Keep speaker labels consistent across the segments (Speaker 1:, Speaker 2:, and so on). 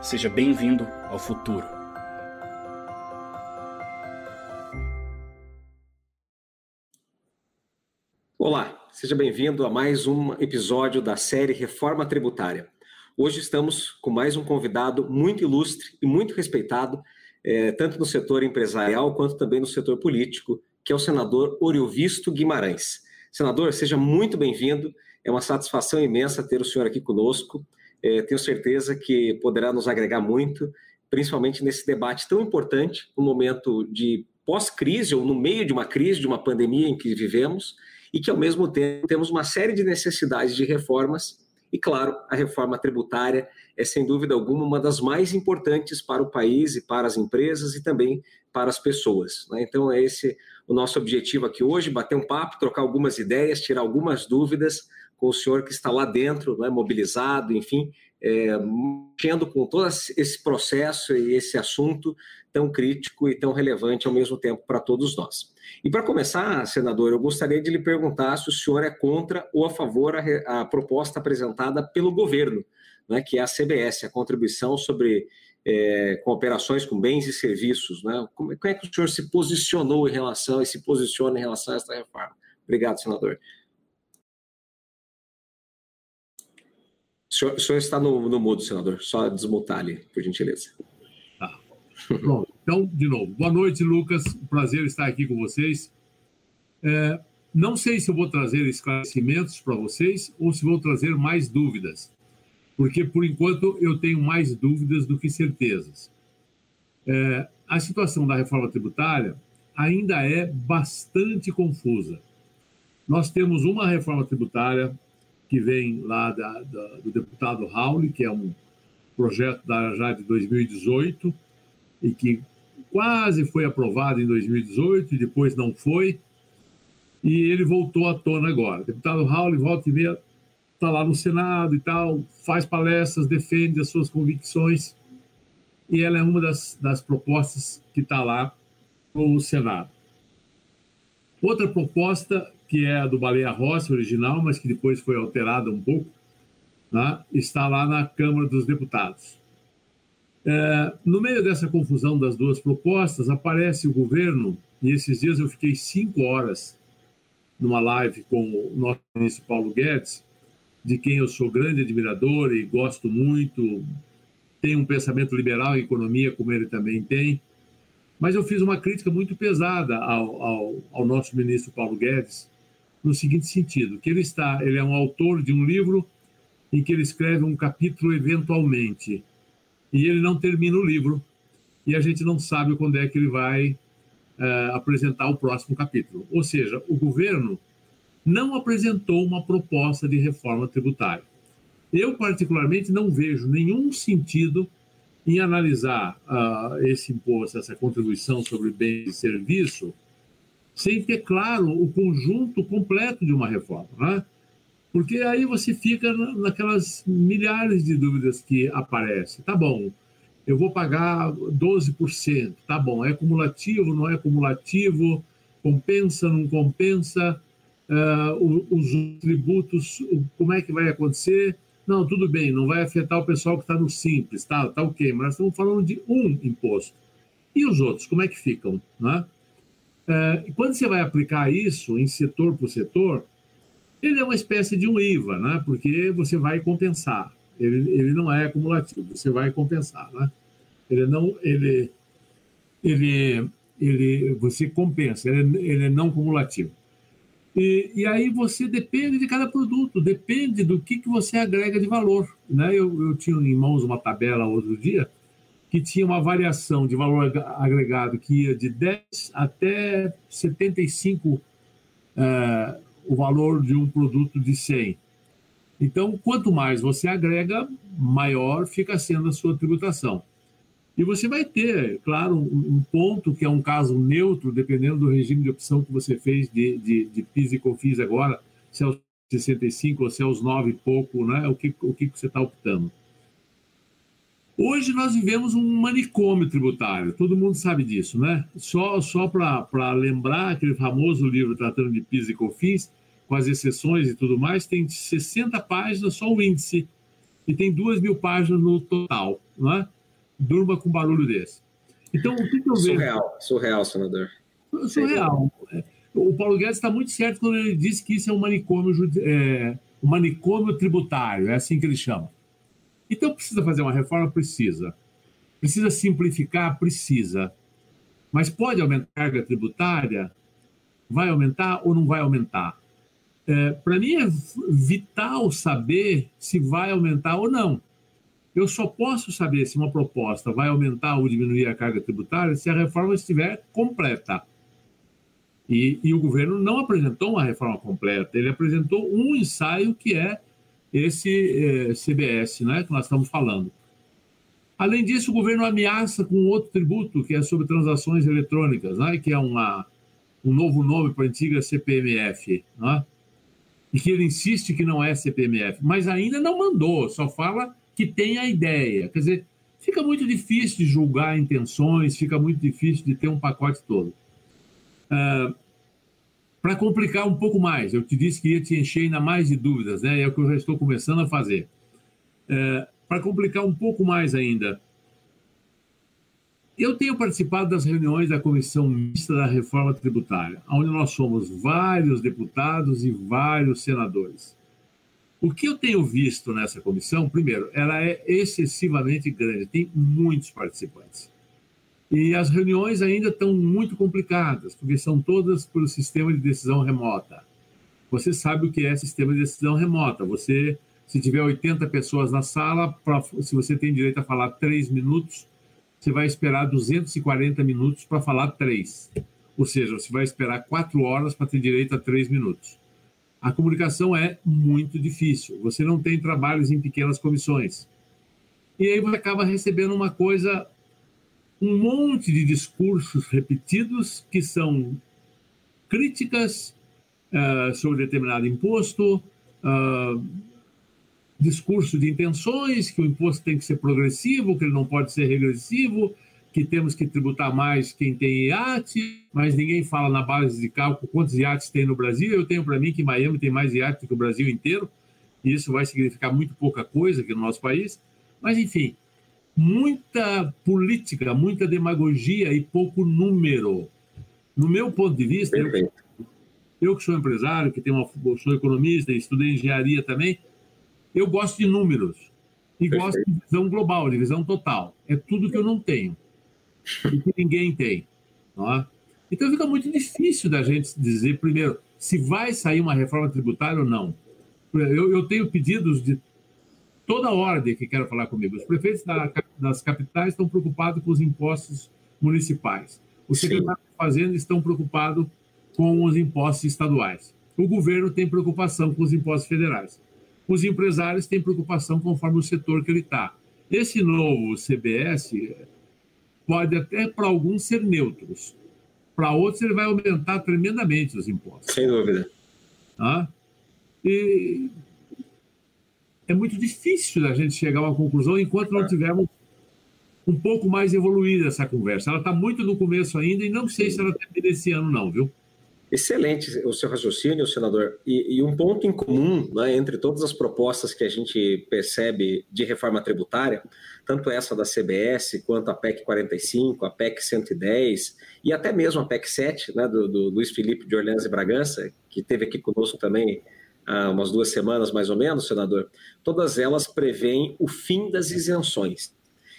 Speaker 1: Seja bem-vindo ao futuro.
Speaker 2: Olá, seja bem-vindo a mais um episódio da série Reforma Tributária. Hoje estamos com mais um convidado muito ilustre e muito respeitado, é, tanto no setor empresarial quanto também no setor político, que é o senador Oriovisto Guimarães. Senador, seja muito bem-vindo. É uma satisfação imensa ter o senhor aqui conosco. É, tenho certeza que poderá nos agregar muito, principalmente nesse debate tão importante, no momento de pós-crise ou no meio de uma crise, de uma pandemia em que vivemos, e que ao mesmo tempo temos uma série de necessidades de reformas. E claro, a reforma tributária é sem dúvida alguma uma das mais importantes para o país e para as empresas e também para as pessoas. Né? Então é esse o nosso objetivo aqui hoje, bater um papo, trocar algumas ideias, tirar algumas dúvidas com o senhor que está lá dentro, né, mobilizado, enfim, é, mexendo com todo esse processo e esse assunto tão crítico e tão relevante ao mesmo tempo para todos nós. E para começar, senador, eu gostaria de lhe perguntar se o senhor é contra ou a favor a, a proposta apresentada pelo governo, né, que é a CBS, a contribuição sobre é, com operações com bens e serviços. Né? Como, como é que o senhor se posicionou em relação e se posiciona em relação a essa reforma? Obrigado, senador. O senhor, o senhor está no, no mudo, senador. Só desmutar ali, por gentileza.
Speaker 3: Tá. Pronto. Então, de novo, boa noite, Lucas. Prazer estar aqui com vocês. É, não sei se eu vou trazer esclarecimentos para vocês ou se vou trazer mais dúvidas, porque por enquanto eu tenho mais dúvidas do que certezas. É, a situação da reforma tributária ainda é bastante confusa. Nós temos uma reforma tributária que vem lá da, da, do deputado Raul, que é um projeto da, já de 2018 e que quase foi aprovado em 2018 e depois não foi. E ele voltou à tona agora. Deputado Raul volta e meia está lá no Senado e tal, faz palestras, defende as suas convicções e ela é uma das, das propostas que está lá no Senado. Outra proposta que é a do Baleia Rossi original, mas que depois foi alterada um pouco, né? está lá na Câmara dos Deputados. É, no meio dessa confusão das duas propostas, aparece o governo, e esses dias eu fiquei cinco horas numa live com o nosso ministro Paulo Guedes, de quem eu sou grande admirador e gosto muito, tem um pensamento liberal em economia, como ele também tem, mas eu fiz uma crítica muito pesada ao, ao, ao nosso ministro Paulo Guedes, no seguinte sentido, que ele está, ele é um autor de um livro em que ele escreve um capítulo eventualmente e ele não termina o livro e a gente não sabe quando é que ele vai uh, apresentar o próximo capítulo. Ou seja, o governo não apresentou uma proposta de reforma tributária. Eu particularmente não vejo nenhum sentido em analisar uh, esse imposto, essa contribuição sobre bens e serviço sem ter claro o conjunto completo de uma reforma, né? Porque aí você fica naquelas milhares de dúvidas que aparecem. Tá bom, eu vou pagar 12%, tá bom, é cumulativo, não é cumulativo, compensa, não compensa, uh, os tributos, como é que vai acontecer? Não, tudo bem, não vai afetar o pessoal que está no Simples, tá, tá ok, mas estamos falando de um imposto. E os outros, como é que ficam? Né? É, quando você vai aplicar isso em setor por setor, ele é uma espécie de um IVA, né? porque você vai compensar. Ele, ele não é acumulativo, você vai compensar. Né? Ele não, ele, ele, ele, você compensa, ele, ele é não cumulativo. E, e, aí você depende de cada produto, depende do que, que você agrega de valor. Né? Eu, eu tinha em mãos uma tabela outro dia que tinha uma variação de valor agregado que ia de 10 até 75 uh, eh, o valor de um produto de 100. Então, quanto mais você agrega, maior fica sendo a sua tributação. E você vai ter, claro, um ponto que é um caso neutro, dependendo do regime de opção que você fez de, de, de PIS e COFINS agora, se é os 65 ou se é os 9 e pouco, né? o, que, o que você está optando. Hoje nós vivemos um manicômio tributário, todo mundo sabe disso, né? Só, só para lembrar aquele famoso livro tratando de PIS e COFINS, com as exceções e tudo mais, tem 60 páginas só o índice. e tem duas mil páginas no total, não é? Durma com barulho desse. Então, o que, que eu vejo?
Speaker 2: Surreal, surreal, senador.
Speaker 3: Surreal. O Paulo Guedes está muito certo quando ele disse que isso é um manicômio, é, um manicômio tributário, é assim que ele chama. Então, precisa fazer uma reforma? Precisa. Precisa simplificar? Precisa. Mas pode aumentar a carga tributária? Vai aumentar ou não vai aumentar? É, Para mim é vital saber se vai aumentar ou não. Eu só posso saber se uma proposta vai aumentar ou diminuir a carga tributária se a reforma estiver completa. E, e, o governo não apresentou uma reforma completa, ele apresentou um ensaio que é esse é, CBS, né, que nós estamos falando. Além disso, o governo ameaça com outro tributo, que é sobre transações eletrônicas, né, que é uma, um novo nome para a antiga CPMF, né, e que ele insiste que não é CPMF, mas ainda não mandou, só fala que tem a ideia. Quer dizer, fica muito difícil de julgar intenções, fica muito difícil de ter um pacote todo. Uh, para complicar um pouco mais, eu te disse que ia te encher ainda mais de dúvidas, né? É o que eu já estou começando a fazer. Uh, para complicar um pouco mais ainda, eu tenho participado das reuniões da Comissão Mista da Reforma Tributária, onde nós somos vários deputados e vários senadores. O que eu tenho visto nessa comissão, primeiro, ela é excessivamente grande, tem muitos participantes. E as reuniões ainda estão muito complicadas, porque são todas pelo sistema de decisão remota. Você sabe o que é sistema de decisão remota. Você, se tiver 80 pessoas na sala, se você tem direito a falar três minutos, você vai esperar 240 minutos para falar três. Ou seja, você vai esperar quatro horas para ter direito a três minutos. A comunicação é muito difícil. Você não tem trabalhos em pequenas comissões. E aí você acaba recebendo uma coisa um monte de discursos repetidos que são críticas uh, sobre determinado imposto, uh, discurso de intenções, que o imposto tem que ser progressivo, que ele não pode ser regressivo, que temos que tributar mais quem tem iate, mas ninguém fala na base de cálculo quantos iates tem no Brasil. Eu tenho para mim que Miami tem mais iates do que o Brasil inteiro, e isso vai significar muito pouca coisa aqui no nosso país. Mas, enfim, muita política, muita demagogia e pouco número. No meu ponto de vista, eu, eu, que sou empresário, que tenho uma, sou economista, estudei engenharia também, eu gosto de números e Perfeito. gosto de visão global, de visão total. É tudo que eu não tenho e que ninguém tem. É? Então fica muito difícil da gente dizer, primeiro, se vai sair uma reforma tributária ou não. Eu, eu tenho pedidos de toda a ordem que quero falar comigo. Os prefeitos da, das capitais estão preocupados com os impostos municipais. Os secretários de Fazenda estão preocupados com os impostos estaduais. O governo tem preocupação com os impostos federais. Os empresários têm preocupação conforme o setor que ele está. Esse novo CBS pode até para alguns ser neutros. Para outros ele vai aumentar tremendamente os impostos.
Speaker 2: Sem dúvida.
Speaker 3: Ah? E é muito difícil a gente chegar a uma conclusão enquanto não tivermos um pouco mais evoluída essa conversa. Ela está muito no começo ainda e não sei se ela termina esse ano, não, viu?
Speaker 2: Excelente o seu raciocínio, senador. E, e um ponto em comum né, entre todas as propostas que a gente percebe de reforma tributária, tanto essa da CBS, quanto a PEC 45, a PEC 110 e até mesmo a PEC 7, né, do, do Luiz Felipe de Orleans e Bragança, que teve aqui conosco também há umas duas semanas mais ou menos, senador, todas elas prevêem o fim das isenções.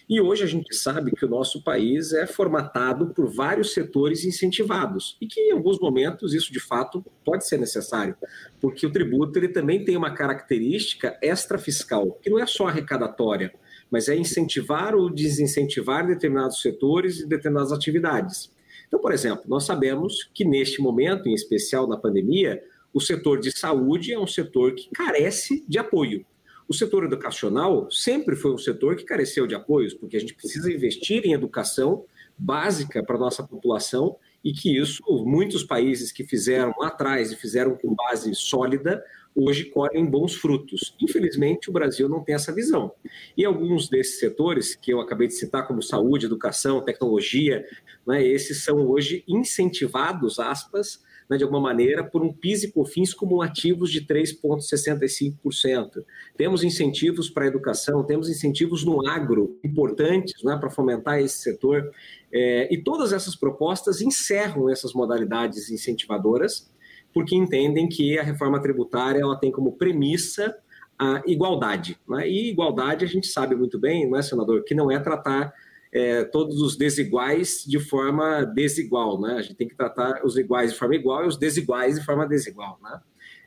Speaker 2: E hoje a gente sabe que o nosso país é formatado por vários setores incentivados e que em alguns momentos isso de fato pode ser necessário, porque o tributo ele também tem uma característica extrafiscal, que não é só arrecadatória, mas é incentivar ou desincentivar determinados setores e determinadas atividades. Então, por exemplo, nós sabemos que neste momento, em especial na pandemia, o setor de saúde é um setor que carece de apoio. O setor educacional sempre foi um setor que careceu de apoios, porque a gente precisa investir em educação básica para a nossa população e que isso, muitos países que fizeram lá atrás e fizeram com base sólida, hoje colhem bons frutos. Infelizmente, o Brasil não tem essa visão. E alguns desses setores, que eu acabei de citar, como saúde, educação, tecnologia, né, esses são hoje incentivados, aspas, né, de alguma maneira, por um PIS e COFINS cumulativos de 3,65%. Temos incentivos para a educação, temos incentivos no agro importantes né, para fomentar esse setor. É, e todas essas propostas encerram essas modalidades incentivadoras, porque entendem que a reforma tributária ela tem como premissa a igualdade. Né? E igualdade a gente sabe muito bem, não é, senador, que não é tratar é, todos os desiguais de forma desigual. Né? A gente tem que tratar os iguais de forma igual e os desiguais de forma desigual. Né?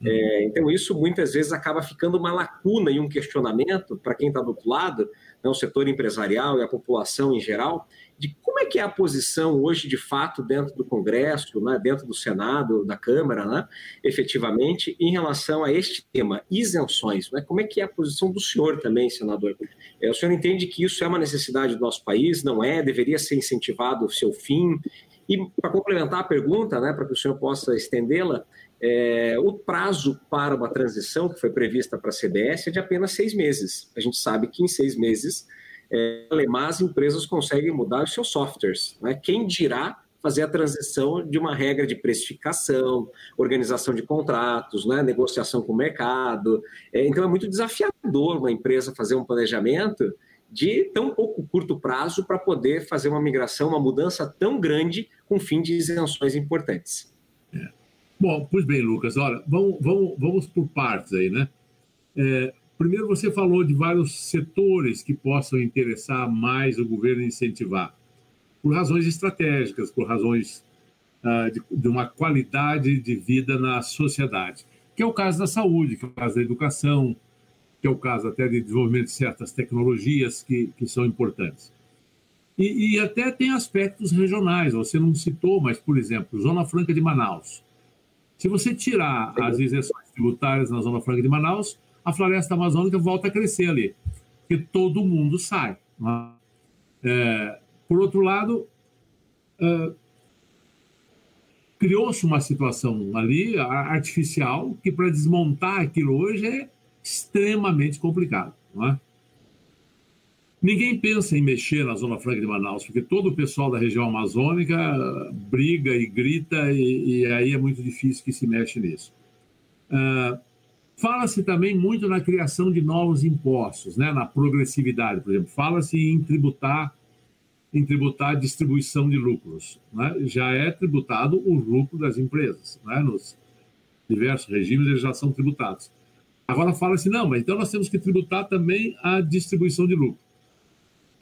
Speaker 2: Uhum. É, então, isso muitas vezes acaba ficando uma lacuna e um questionamento para quem está do outro lado, né, o setor empresarial e a população em geral, de como é que é a posição hoje, de fato, dentro do Congresso, né, dentro do Senado, da Câmara, né, efetivamente, em relação a este tema, isenções. Né, como é que é a posição do senhor também, senador? É, o senhor entende que isso é uma necessidade do nosso país, não é? Deveria ser incentivado o seu fim? E, para complementar a pergunta, né, para que o senhor possa estendê-la, é, o prazo para uma transição que foi prevista para a CBS é de apenas seis meses. A gente sabe que em seis meses é, as empresas conseguem mudar os seus softwares. Né? Quem dirá fazer a transição de uma regra de precificação, organização de contratos, né? negociação com o mercado. É, então é muito desafiador uma empresa fazer um planejamento de tão pouco curto prazo para poder fazer uma migração, uma mudança tão grande com fim de isenções importantes.
Speaker 3: É. Bom, pois bem, Lucas, olha, vamos, vamos, vamos por partes aí, né? É, Primeiro, você falou de vários setores que possam interessar mais o governo incentivar, por razões estratégicas, por razões uh, de, de, uma qualidade de vida na sociedade, que é o caso da saúde, que é o caso da educação, que é o caso até de desenvolvimento de certas tecnologias que, que são importantes. E, e até tem aspectos regionais, você não citou, mas, por exemplo, Zona Franca de Manaus. Se você tirar as isenções tributárias na Zona Franca de Manaus, a floresta amazônica volta a crescer ali, porque todo mundo sai. É? é, por outro lado, é, criou-se uma situação ali artificial que para desmontar aquilo hoje é extremamente complicado. Não é? Ninguém pensa em mexer na Zona Franca de Manaus, porque todo o pessoal da região amazônica briga e grita, e, e aí é muito difícil que se mexe nisso. Uh, Fala-se também muito na criação de novos impostos, né? na progressividade, por exemplo. Fala-se em tributar em tributar a distribuição de lucros. Né? Já é tributado o lucro das empresas. Né? Nos diversos regimes eles já são tributados. Agora fala-se, não, mas então nós temos que tributar também a distribuição de lucro.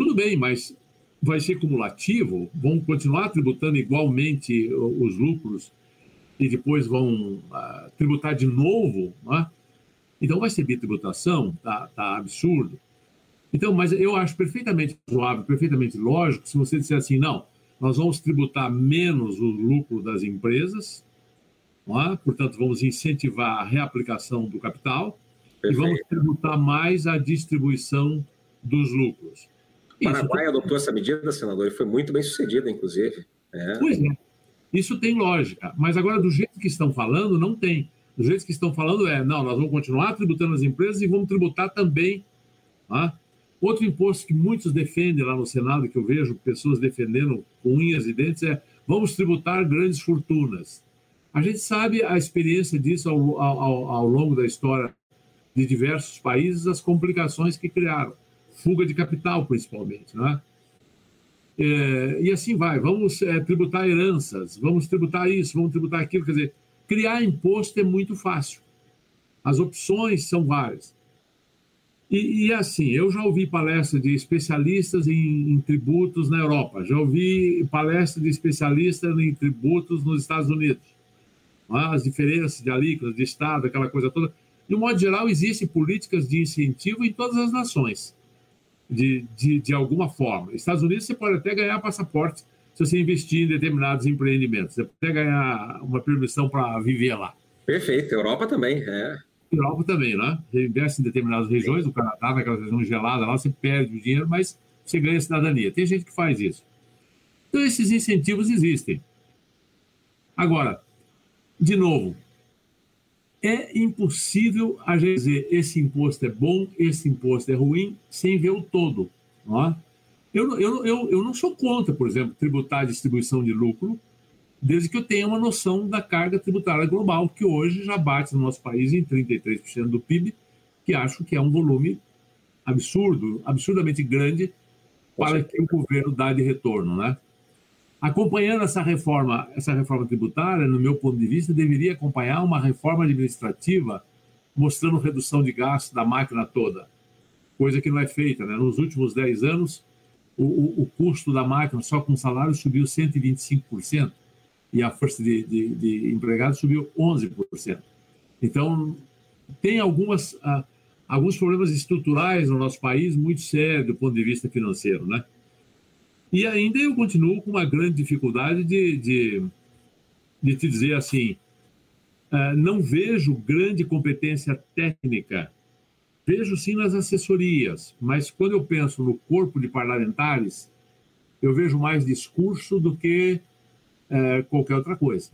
Speaker 3: Tudo bem, mas vai ser cumulativo? Vão continuar tributando igualmente os lucros e depois vão uh, tributar de novo? Né? Então vai ser bitributação, tá, tá absurdo. Então, mas eu acho perfeitamente razoável, perfeitamente lógico, se você disser assim, não, nós vamos tributar menos o lucro das empresas, é? portanto, vamos incentivar a reaplicação do capital Perfeito. e vamos tributar mais a distribuição dos lucros.
Speaker 2: O Paraguai adotou essa medida, senador, e foi muito bem sucedida, inclusive.
Speaker 3: É. Pois é, isso tem lógica, mas agora, do jeito que estão falando, não tem. Do jeito que estão falando é, não, nós vamos continuar tributando as empresas e vamos tributar também. Tá? Outro imposto que muitos defendem lá no Senado, que eu vejo pessoas defendendo com unhas e dentes, é vamos tributar grandes fortunas. A gente sabe a experiência disso ao, ao, ao longo da história de diversos países, as complicações que criaram. Fuga de capital, principalmente. Né? É, e assim vai. Vamos é, tributar heranças, vamos tributar isso, vamos tributar aquilo. Quer dizer, Criar imposto é muito fácil. As opções são várias. E, e assim, eu já ouvi palestra de especialistas em, em, tributos na Europa, já ouvi palestra de especialistas em tributos nos Estados Unidos. É? As diferenças de alíquotas, de Estado, aquela coisa toda. De um modo geral, existem políticas de incentivo em todas as nações, de, de, de alguma forma. Estados Unidos, você pode até ganhar passaporte se você investir em determinados empreendimentos. Você pode ganhar uma permissão para viver lá.
Speaker 2: Perfeito. Europa também, é.
Speaker 3: Europa também, né? Você investe em determinadas regiões, Sim. o Canadá, naquela região gelada lá, você perde o dinheiro, mas você ganha cidadania. Tem gente que faz isso. Então, esses incentivos existem. Agora, de novo, é impossível a gente dizer esse imposto é bom, esse imposto é ruim, sem ver o todo. Não é? Eu, eu, eu, eu não sou contra, por exemplo, tributar a distribuição de lucro desde que eu tenha uma noção da carga tributária global, que hoje já bate no nosso país em 33% do PIB, que acho que é um volume absurdo, absurdamente grande para que o governo dá de retorno, né? Acompanhando essa reforma, essa reforma tributária, no meu ponto de vista, deveria acompanhar uma reforma administrativa mostrando redução de gastos da máquina toda, coisa que não é feita, né? Nos últimos 10 anos, o, o, o custo da máquina só com salário subiu 125% e a força de, de, de empregados subiu 11%. Então, tem algumas, uh, alguns problemas estruturais no nosso país muito sérios do ponto de vista financeiro, né? E ainda eu continuo com uma grande dificuldade de, de, de te dizer assim, uh, não vejo grande competência técnica, vejo sim nas assessorias, mas quando eu penso no corpo de parlamentares, eu vejo mais discurso do que uh, qualquer outra coisa.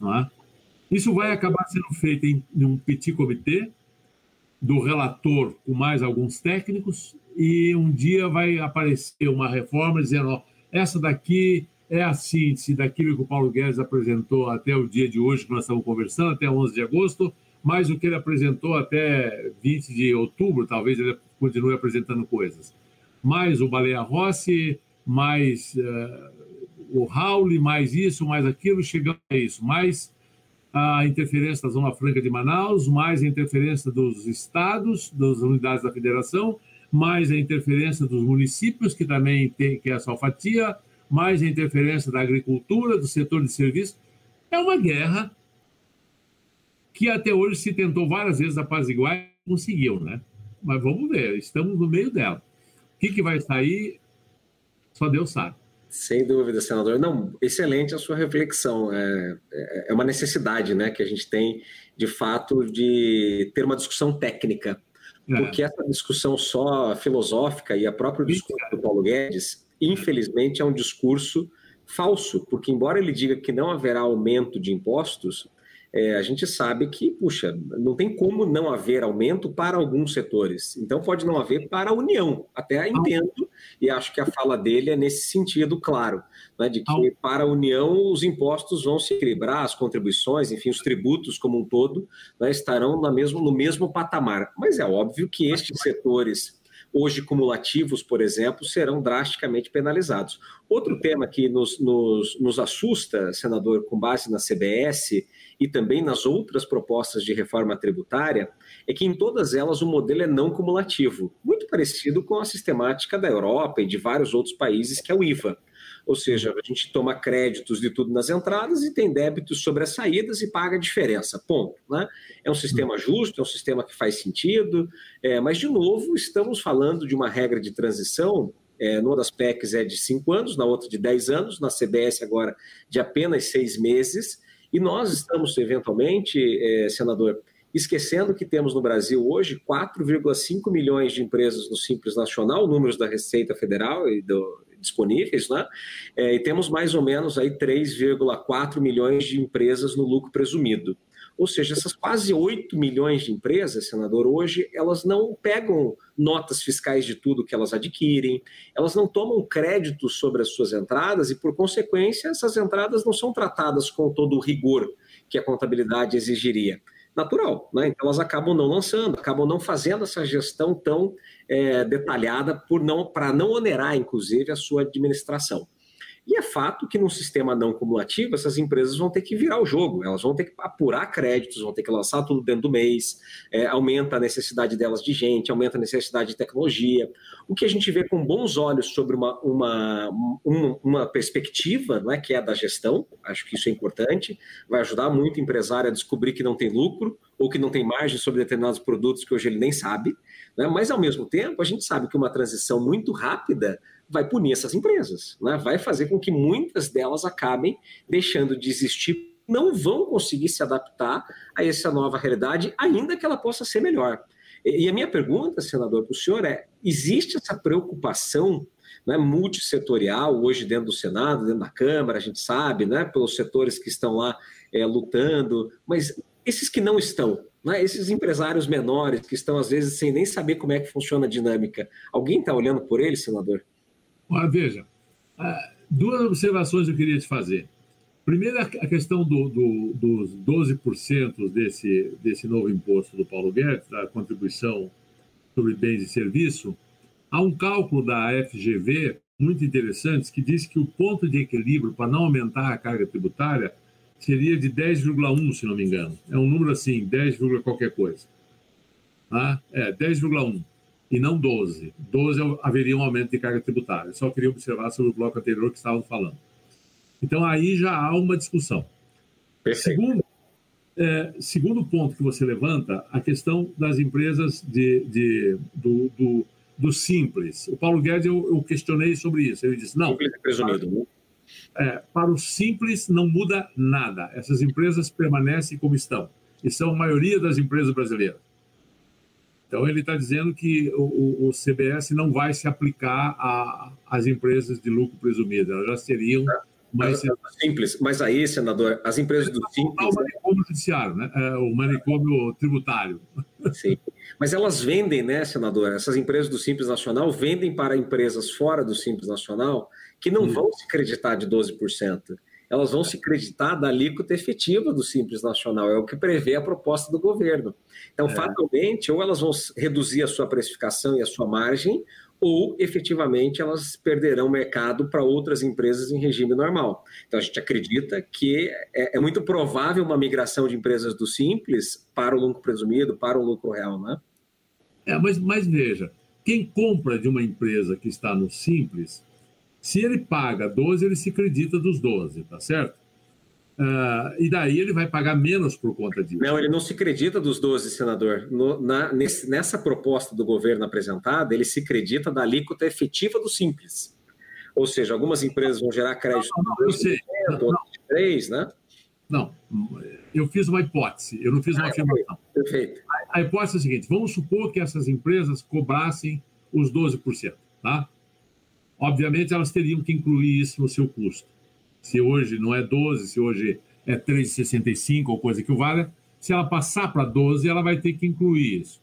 Speaker 3: Não é? Isso vai acabar sendo feito em, em um petit comitê, do relator com mais alguns técnicos e um dia vai aparecer uma reforma dizendo ó, essa daqui é a síntese daquilo que o Paulo Guedes apresentou até o dia de hoje que nós estamos conversando, até 11 de agosto, mais o que ele apresentou até 20 de outubro, talvez ele continue apresentando coisas. Mais o Baleia Rossi, mais uh, o Raul, mais isso, mais aquilo, chegando a isso, mais a interferência da Zona Franca de Manaus, mais a interferência dos estados, das unidades da federação, mais a interferência dos municípios, que também tem que é essa fatia, mais a interferência da agricultura, do setor de serviços. É uma guerra que até hoje se tentou várias vezes apaziguar e conseguiu, né? Mas vamos ver, estamos no meio dela. O que, que vai sair, só Deus sabe.
Speaker 2: Sem dúvida, senador. Não, excelente a sua reflexão. É, é, é uma necessidade né, que a gente tem, de fato, de ter uma discussão técnica. É. Porque essa discussão só filosófica e a própria discussão do Paulo Guedes, infelizmente, é um discurso falso, porque embora ele diga que não haverá aumento de impostos, é, a gente sabe que, puxa, não tem como não haver aumento para alguns setores. Então, pode não haver para a União. Até entendo, e acho que a fala dele é nesse sentido, claro, né, de que para a União os impostos vão se equilibrar, as contribuições, enfim, os tributos como um todo, né, estarão na mesmo, no mesmo patamar. Mas é óbvio que estes setores hoje cumulativos, por exemplo, serão drasticamente penalizados. Outro tema que nos, nos, nos assusta, senador, com base na CBS e também nas outras propostas de reforma tributária, é que em todas elas o modelo é não cumulativo, muito parecido com a sistemática da Europa e de vários outros países, que é o IVA. Ou seja, a gente toma créditos de tudo nas entradas e tem débitos sobre as saídas e paga a diferença. Ponto. Né? É um sistema justo, é um sistema que faz sentido, é, mas, de novo, estamos falando de uma regra de transição. É, numa das PECs é de cinco anos, na outra de dez anos, na CBS agora de apenas seis meses. E nós estamos, eventualmente, é, senador, esquecendo que temos no Brasil hoje 4,5 milhões de empresas no Simples Nacional, números da Receita Federal e do, disponíveis, né? É, e temos mais ou menos aí 3,4 milhões de empresas no lucro presumido. Ou seja, essas quase 8 milhões de empresas, senador, hoje elas não pegam notas fiscais de tudo que elas adquirem, elas não tomam crédito sobre as suas entradas e, por consequência, essas entradas não são tratadas com todo o rigor que a contabilidade exigiria natural, né? Então elas acabam não lançando, acabam não fazendo essa gestão tão é, detalhada por não para não onerar, inclusive, a sua administração. E é fato que num sistema não cumulativo, essas empresas vão ter que virar o jogo, elas vão ter que apurar créditos, vão ter que lançar tudo dentro do mês, é, aumenta a necessidade delas de gente, aumenta a necessidade de tecnologia. O que a gente vê com bons olhos sobre uma, uma, uma, uma perspectiva, não é, que é a da gestão, acho que isso é importante, vai ajudar muito o empresário a descobrir que não tem lucro ou que não tem margem sobre determinados produtos que hoje ele nem sabe, né? mas ao mesmo tempo a gente sabe que uma transição muito rápida vai punir essas empresas, né? vai fazer com que muitas delas acabem deixando de existir, não vão conseguir se adaptar a essa nova realidade, ainda que ela possa ser melhor. E a minha pergunta, senador, para o senhor é: existe essa preocupação né, multissetorial hoje dentro do Senado, dentro da Câmara, a gente sabe, né, pelos setores que estão lá é, lutando, mas esses que não estão, né, esses empresários menores que estão às vezes sem nem saber como é que funciona a dinâmica, alguém está olhando por eles, senador?
Speaker 3: Veja, ah, duas observações eu queria te fazer. Primeiro, a questão do, do, dos 12% desse, desse novo imposto do Paulo Guedes, da contribuição sobre bens e serviços, há um cálculo da FGV muito interessante que diz que o ponto de equilíbrio para não aumentar a carga tributária seria de 10,1, se não me engano. É um número assim, 10, qualquer coisa. Ah, é, 10,1 e não 12. 12 haveria um aumento de carga tributária. Só queria observar sobre o bloco anterior que estavam falando. Então, aí já há uma discussão. Segundo, é, segundo ponto que você levanta, a questão das empresas de, de do, do, do, simples. O Paulo Guedes, eu, eu, questionei sobre isso. Ele disse, não,
Speaker 2: presumido, né?
Speaker 3: é, para o simples não muda nada. Essas empresas permanecem como estão. E são a maioria das empresas brasileiras. Então, ele está dizendo que o, o, CBS não vai se aplicar às empresas de lucro presumido. Elas já seriam
Speaker 2: mas, simples, mas aí, senador, as empresas do simples.
Speaker 3: O manicômio judiciário, né? É, o manicômio tributário.
Speaker 2: Sim. Mas elas vendem, né, senador? Essas empresas do Simples Nacional vendem para empresas fora do Simples Nacional que não vão se creditar de 12%. Elas vão se creditar da alíquota efetiva do Simples Nacional, é o que prevê a proposta do governo. Então, é. fatalmente, ou elas vão reduzir a sua precificação e a sua margem, ou efetivamente elas perderão mercado para outras empresas em regime normal. Então a gente acredita que é, é, muito provável uma migração de empresas do simples para o lucro presumido, para o lucro real, né?
Speaker 3: É, mas, mas veja, quem compra de uma empresa que está no simples, se ele paga 12, ele se acredita dos 12, tá certo? Uh, e daí ele vai pagar menos por conta disso.
Speaker 2: Não, ele não se acredita dos 12, senador. No, na, nesse, nessa proposta do governo apresentada, ele se acredita da alíquota efetiva do Simples. Ou seja, algumas empresas vão gerar crédito
Speaker 3: não, não, de 2%,
Speaker 2: outras de 3%, né?
Speaker 3: Não, eu fiz uma hipótese, eu não fiz uma ah, afirmação.
Speaker 2: Perfeito.
Speaker 3: A, a hipótese é a seguinte: vamos supor que essas empresas cobrassem os 12%, tá? Obviamente, elas teriam que incluir isso no seu custo se hoje não é 12, se hoje é 3,65 ou coisa que o valha, se ela passar para 12, ela vai ter que incluir isso.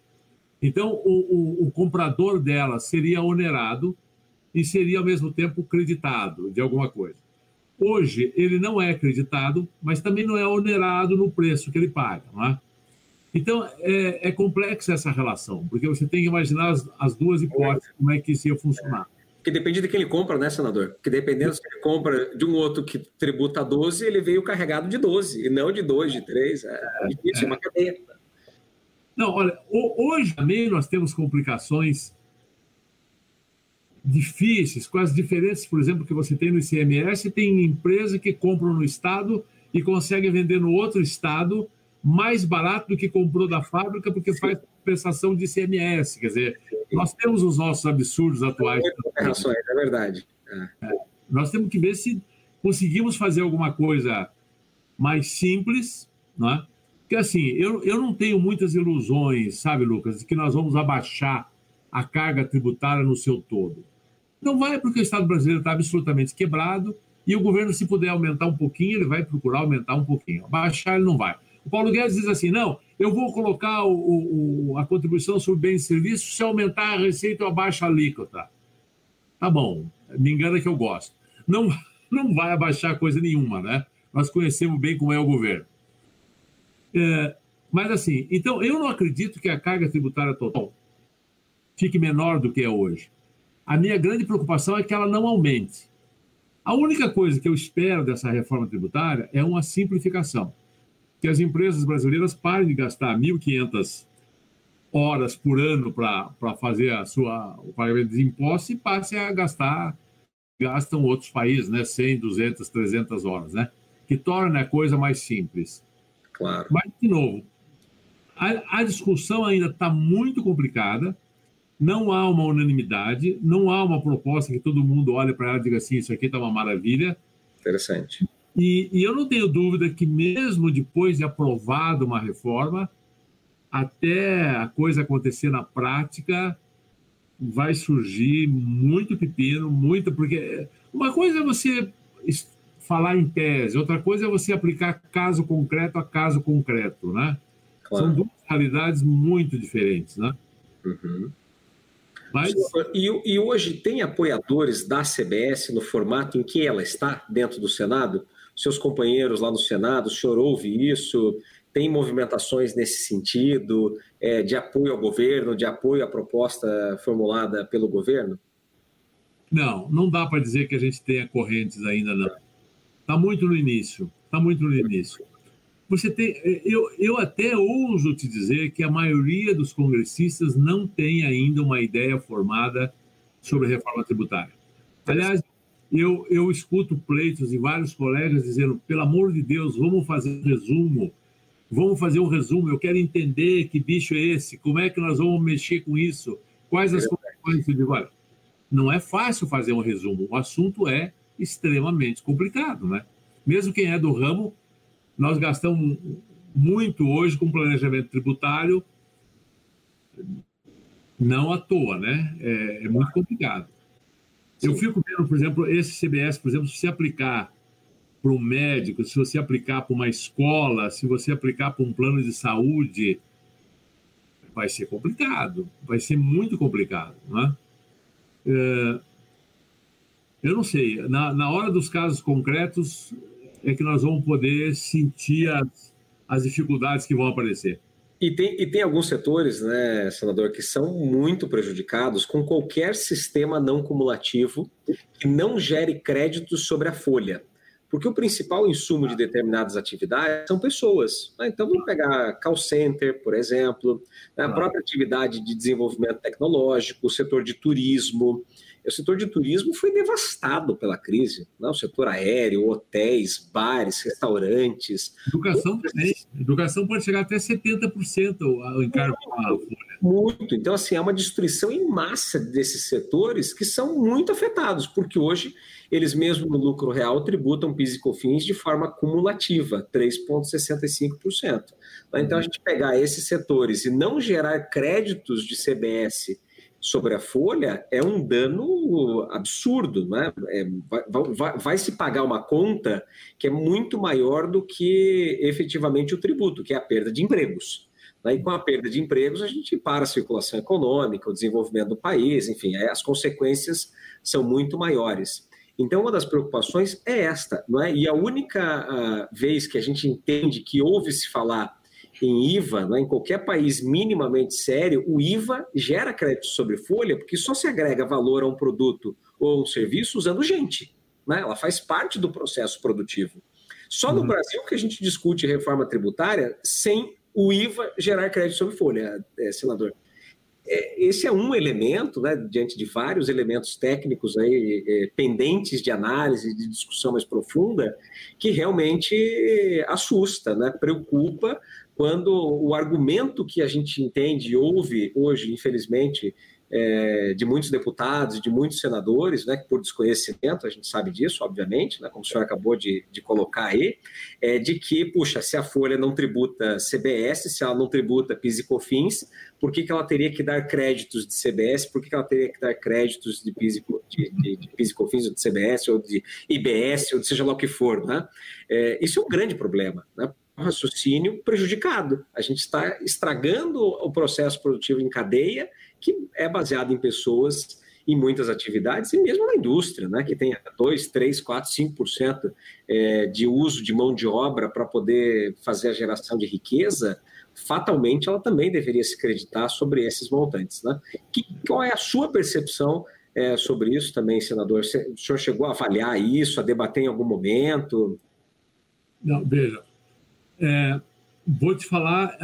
Speaker 3: Então, o, o, o, comprador dela seria onerado e seria, ao mesmo tempo, creditado de alguma coisa. Hoje, ele não é creditado, mas também não é onerado no preço que ele paga. Não é? Então, é, é complexa essa relação, porque você tem que imaginar as, as duas hipóteses, como é que isso ia funcionar.
Speaker 2: Porque depende de quem ele compra, né, senador? Porque dependendo se ele compra de um outro que tributa 12, ele veio carregado de 12, e não de 2, de 3. É, é difícil, é uma cadeia.
Speaker 3: Não, olha, hoje também nós temos complicações difíceis com as diferenças, por exemplo, que você tem no ICMS, tem empresa que compram no estado e consegue vender no outro estado mais barato do que comprou da fábrica porque Sim. faz compensação de ICMS. Quer dizer, nós temos os nossos absurdos atuais.
Speaker 2: É verdade.
Speaker 3: É. Nós temos que ver se conseguimos fazer alguma coisa mais simples, não é? Porque assim, eu, eu não tenho muitas ilusões, sabe, Lucas, de que nós vamos abaixar a carga tributária no seu todo. Não vai porque o Estado brasileiro está absolutamente quebrado e o governo, se puder aumentar um pouquinho, ele vai procurar aumentar um pouquinho. Abaixar ele não vai. O Paulo Guedes diz assim: não, eu vou colocar o, o, a contribuição sobre bens e serviços, se aumentar a receita, eu abaixo a alíquota. Tá bom, me engana que eu gosto. Não, não vai abaixar coisa nenhuma, né? Nós conhecemos bem como é o governo. É, mas assim, então eu não acredito que a carga tributária total fique menor do que é hoje. A minha grande preocupação é que ela não aumente. A única coisa que eu espero dessa reforma tributária é uma simplificação que as empresas brasileiras parem de gastar 1.500 horas por ano para fazer a sua, o pagamento de impostos e passem a gastar, gastam outros países, né? 100, 200, 300 horas, né? Que torna a coisa mais simples.
Speaker 2: Claro.
Speaker 3: Mas, de novo, a, a discussão ainda está muito complicada, não há uma unanimidade, não há uma proposta que todo mundo olhe para ela e diga assim, isso aqui está uma maravilha.
Speaker 2: Interessante.
Speaker 3: E, e, eu não tenho dúvida que, mesmo depois de aprovada uma reforma, até a coisa acontecer na prática, vai surgir muito pepino, muito. Porque uma coisa é você falar em tese, outra coisa é você aplicar caso concreto a caso concreto, né? Claro. São duas realidades muito diferentes, né?
Speaker 2: Uhum. Mas... E, e hoje tem apoiadores da CBS no formato em que ela está dentro do Senado? Seus companheiros lá no Senado, o senhor ouve isso? Tem movimentações nesse sentido, é, de apoio ao governo, de apoio à proposta formulada pelo governo?
Speaker 3: Não, não dá para dizer que a gente tenha correntes ainda, não. Está muito no início, está muito no início. Você tem, eu, eu até ouso te dizer que a maioria dos congressistas não tem ainda uma ideia formada sobre reforma tributária. Aliás, eu, eu escuto pleitos de vários colegas dizendo: pelo amor de Deus, vamos fazer um resumo. Vamos fazer um resumo. Eu quero entender que bicho é esse, como é que nós vamos mexer com isso, quais as consequências. Eu digo, olha, não é fácil fazer um resumo. O assunto é extremamente complicado, né? Mesmo quem é do ramo, nós gastamos muito hoje com planejamento tributário, não à toa, né? É, é muito complicado. Sim. Eu fico vendo, por exemplo, esse CBS, por exemplo, se você aplicar para um médico, se você aplicar para uma escola, se você aplicar para um plano de saúde, vai ser complicado, vai ser muito complicado, né? É, eu não sei, na, na hora dos casos concretos é que nós vamos poder sentir as, as dificuldades que vão aparecer.
Speaker 2: E tem, e tem alguns setores, né, senador, que são muito prejudicados com qualquer sistema não cumulativo que não gere créditos sobre a folha. Porque o principal insumo de determinadas atividades são pessoas. Né? Então, vamos pegar call center, por exemplo, né? a própria atividade de desenvolvimento tecnológico, o setor de turismo, o setor de turismo foi devastado pela crise. Né? O setor aéreo, hotéis, bares, restaurantes.
Speaker 3: Educação também. Educação pode chegar até 70% o encargo
Speaker 2: Muito. Então, assim, é uma destruição em massa desses setores que são muito afetados, porque hoje eles mesmo no lucro real tributam PIS e COFINS de forma cumulativa, 3,65%. Então, a gente pegar esses setores e não gerar créditos de CBS sobre a folha é um dano absurdo, né? É, vai, vai, vai, se pagar uma conta que é muito maior do que efetivamente o tributo, que é a perda de empregos. Né? E com a perda de empregos, a gente para a circulação econômica, o desenvolvimento do país, enfim, as consequências são muito maiores. Então, uma das preocupações é esta, não é? E a única uh, vez que a gente entende que ouve se falar em IVA, né, em qualquer país minimamente sério, o IVA gera crédito sobre folha, porque só se agrega valor a um produto ou um serviço usando gente. Né? Ela faz parte do processo produtivo. Só no uhum. Brasil que a gente discute reforma tributária sem o IVA gerar crédito sobre folha, é, senador. É, esse é um elemento, né, diante de vários elementos técnicos aí, é, pendentes de análise, de discussão mais profunda, que realmente assusta, né, preocupa, quando o argumento que a gente entende e ouve hoje, infelizmente, é, de muitos deputados, de muitos senadores, né, por desconhecimento, a gente sabe disso, obviamente, né, como o senhor acabou de, de colocar aí, é de que, puxa, se a Folha não tributa CBS, se ela não tributa PIS e COFINS, por que, que ela teria que dar créditos de CBS, por que, que ela teria que dar créditos de PIS, e, de, de, de PIS e COFINS, ou de CBS, ou de IBS, ou de seja lá o que for, né? É, isso é um grande problema, né? Raciocínio prejudicado. A gente está estragando o processo produtivo em cadeia, que é baseado em pessoas em muitas atividades e mesmo na indústria, né, que tem 2, 3, 4, 5% de uso de mão de obra para poder fazer a geração de riqueza, fatalmente ela também deveria se creditar sobre esses montantes. Né? Que, qual é a sua percepção é, sobre isso também, senador? O senhor chegou a avaliar isso, a debater em algum momento?
Speaker 3: Não, veja, é, vou te falar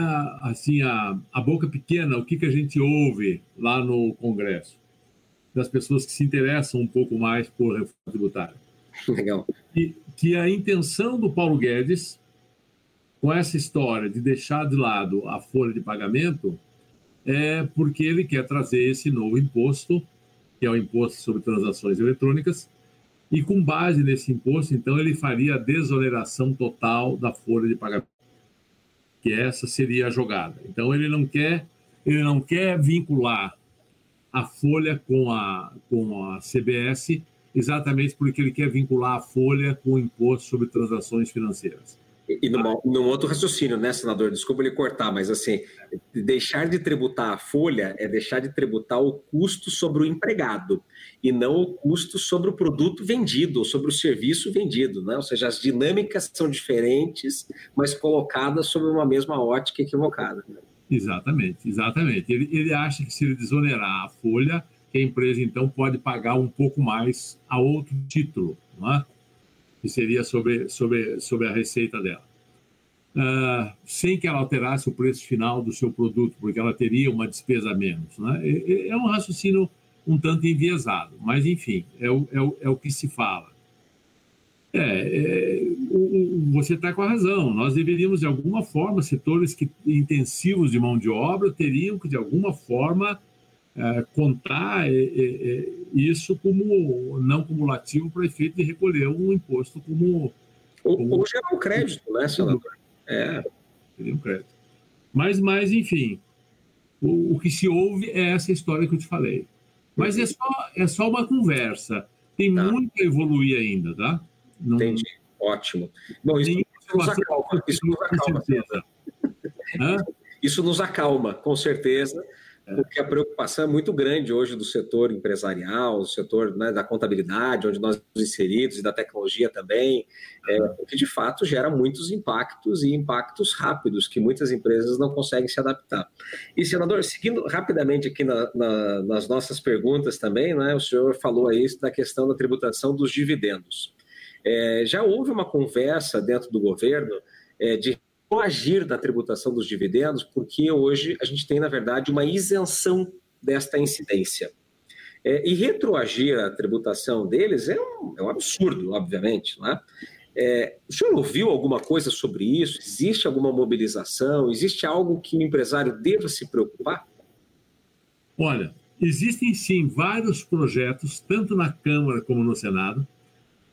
Speaker 3: assim a, a boca pequena, o que, que a gente ouve lá no Congresso das pessoas que se interessam um pouco mais por reforma tributária.
Speaker 2: Legal.
Speaker 3: E que a intenção do Paulo Guedes com essa história de deixar de lado a folha de pagamento é porque ele quer trazer esse novo imposto, que é o imposto sobre transações eletrônicas, e com base nesse imposto, então, ele faria a desoneração total da folha de pagamento, que essa seria a jogada. Então, ele não quer, ele não quer vincular a folha com a, com a CBS, exatamente porque ele quer vincular a folha com o imposto sobre transações financeiras.
Speaker 2: E numa, num outro raciocínio, né, senador? Desculpa ele cortar, mas assim, deixar de tributar a folha é deixar de tributar o custo sobre o empregado e não o custo sobre o produto vendido ou sobre o serviço vendido, né? Ou seja, as dinâmicas são diferentes, mas colocadas sobre uma mesma ótica equivocada.
Speaker 3: Exatamente, exatamente. Ele, ele acha que se ele desonerar a folha, que a empresa então pode pagar um pouco mais a outro título, não é? Que seria sobre, sobre, sobre a receita dela. Uh, sem que ela alterasse o preço final do seu produto, porque ela teria uma despesa a menos. Né? É, um raciocínio um tanto enviesado, mas enfim, é o, é o, é o que se fala. É, é o, você está com a razão. Nós deveríamos, de alguma forma, setores que, intensivos de mão de obra teriam que, de alguma forma, é, contar é, é, é, isso como não cumulativo para efeito de recolher um imposto como.
Speaker 2: como ou, gerar um crédito, né, senador?
Speaker 3: É. Seria um crédito. Mas, mas enfim, o, o, que se ouve é essa história que eu te falei. Mas é só, é só uma conversa. Tem tá. muito a evoluir ainda, tá?
Speaker 2: Não... Entendi. Ótimo. Bom, isso, nos acalma. Isso nos acalma. Isso nos acalma, com certeza porque a preocupação é muito grande hoje do setor empresarial, do setor né, da contabilidade, onde nós estamos inseridos, e da tecnologia também, é, porque de fato gera muitos impactos e impactos rápidos que muitas empresas não conseguem se adaptar. E, senador, seguindo rapidamente aqui na, na, nas nossas perguntas também, né, o senhor falou aí da questão da tributação dos dividendos. É, já houve uma conversa dentro do governo é, de coagir da tributação dos dividendos, porque hoje a gente tem, na verdade, uma isenção desta incidência. É, e retroagir a tributação deles é um, é um absurdo, obviamente. Não é? É, o senhor ouviu alguma coisa sobre isso? Existe alguma mobilização? Existe algo que o empresário deva se preocupar?
Speaker 3: Olha, existem sim vários projetos, tanto na Câmara como no Senado,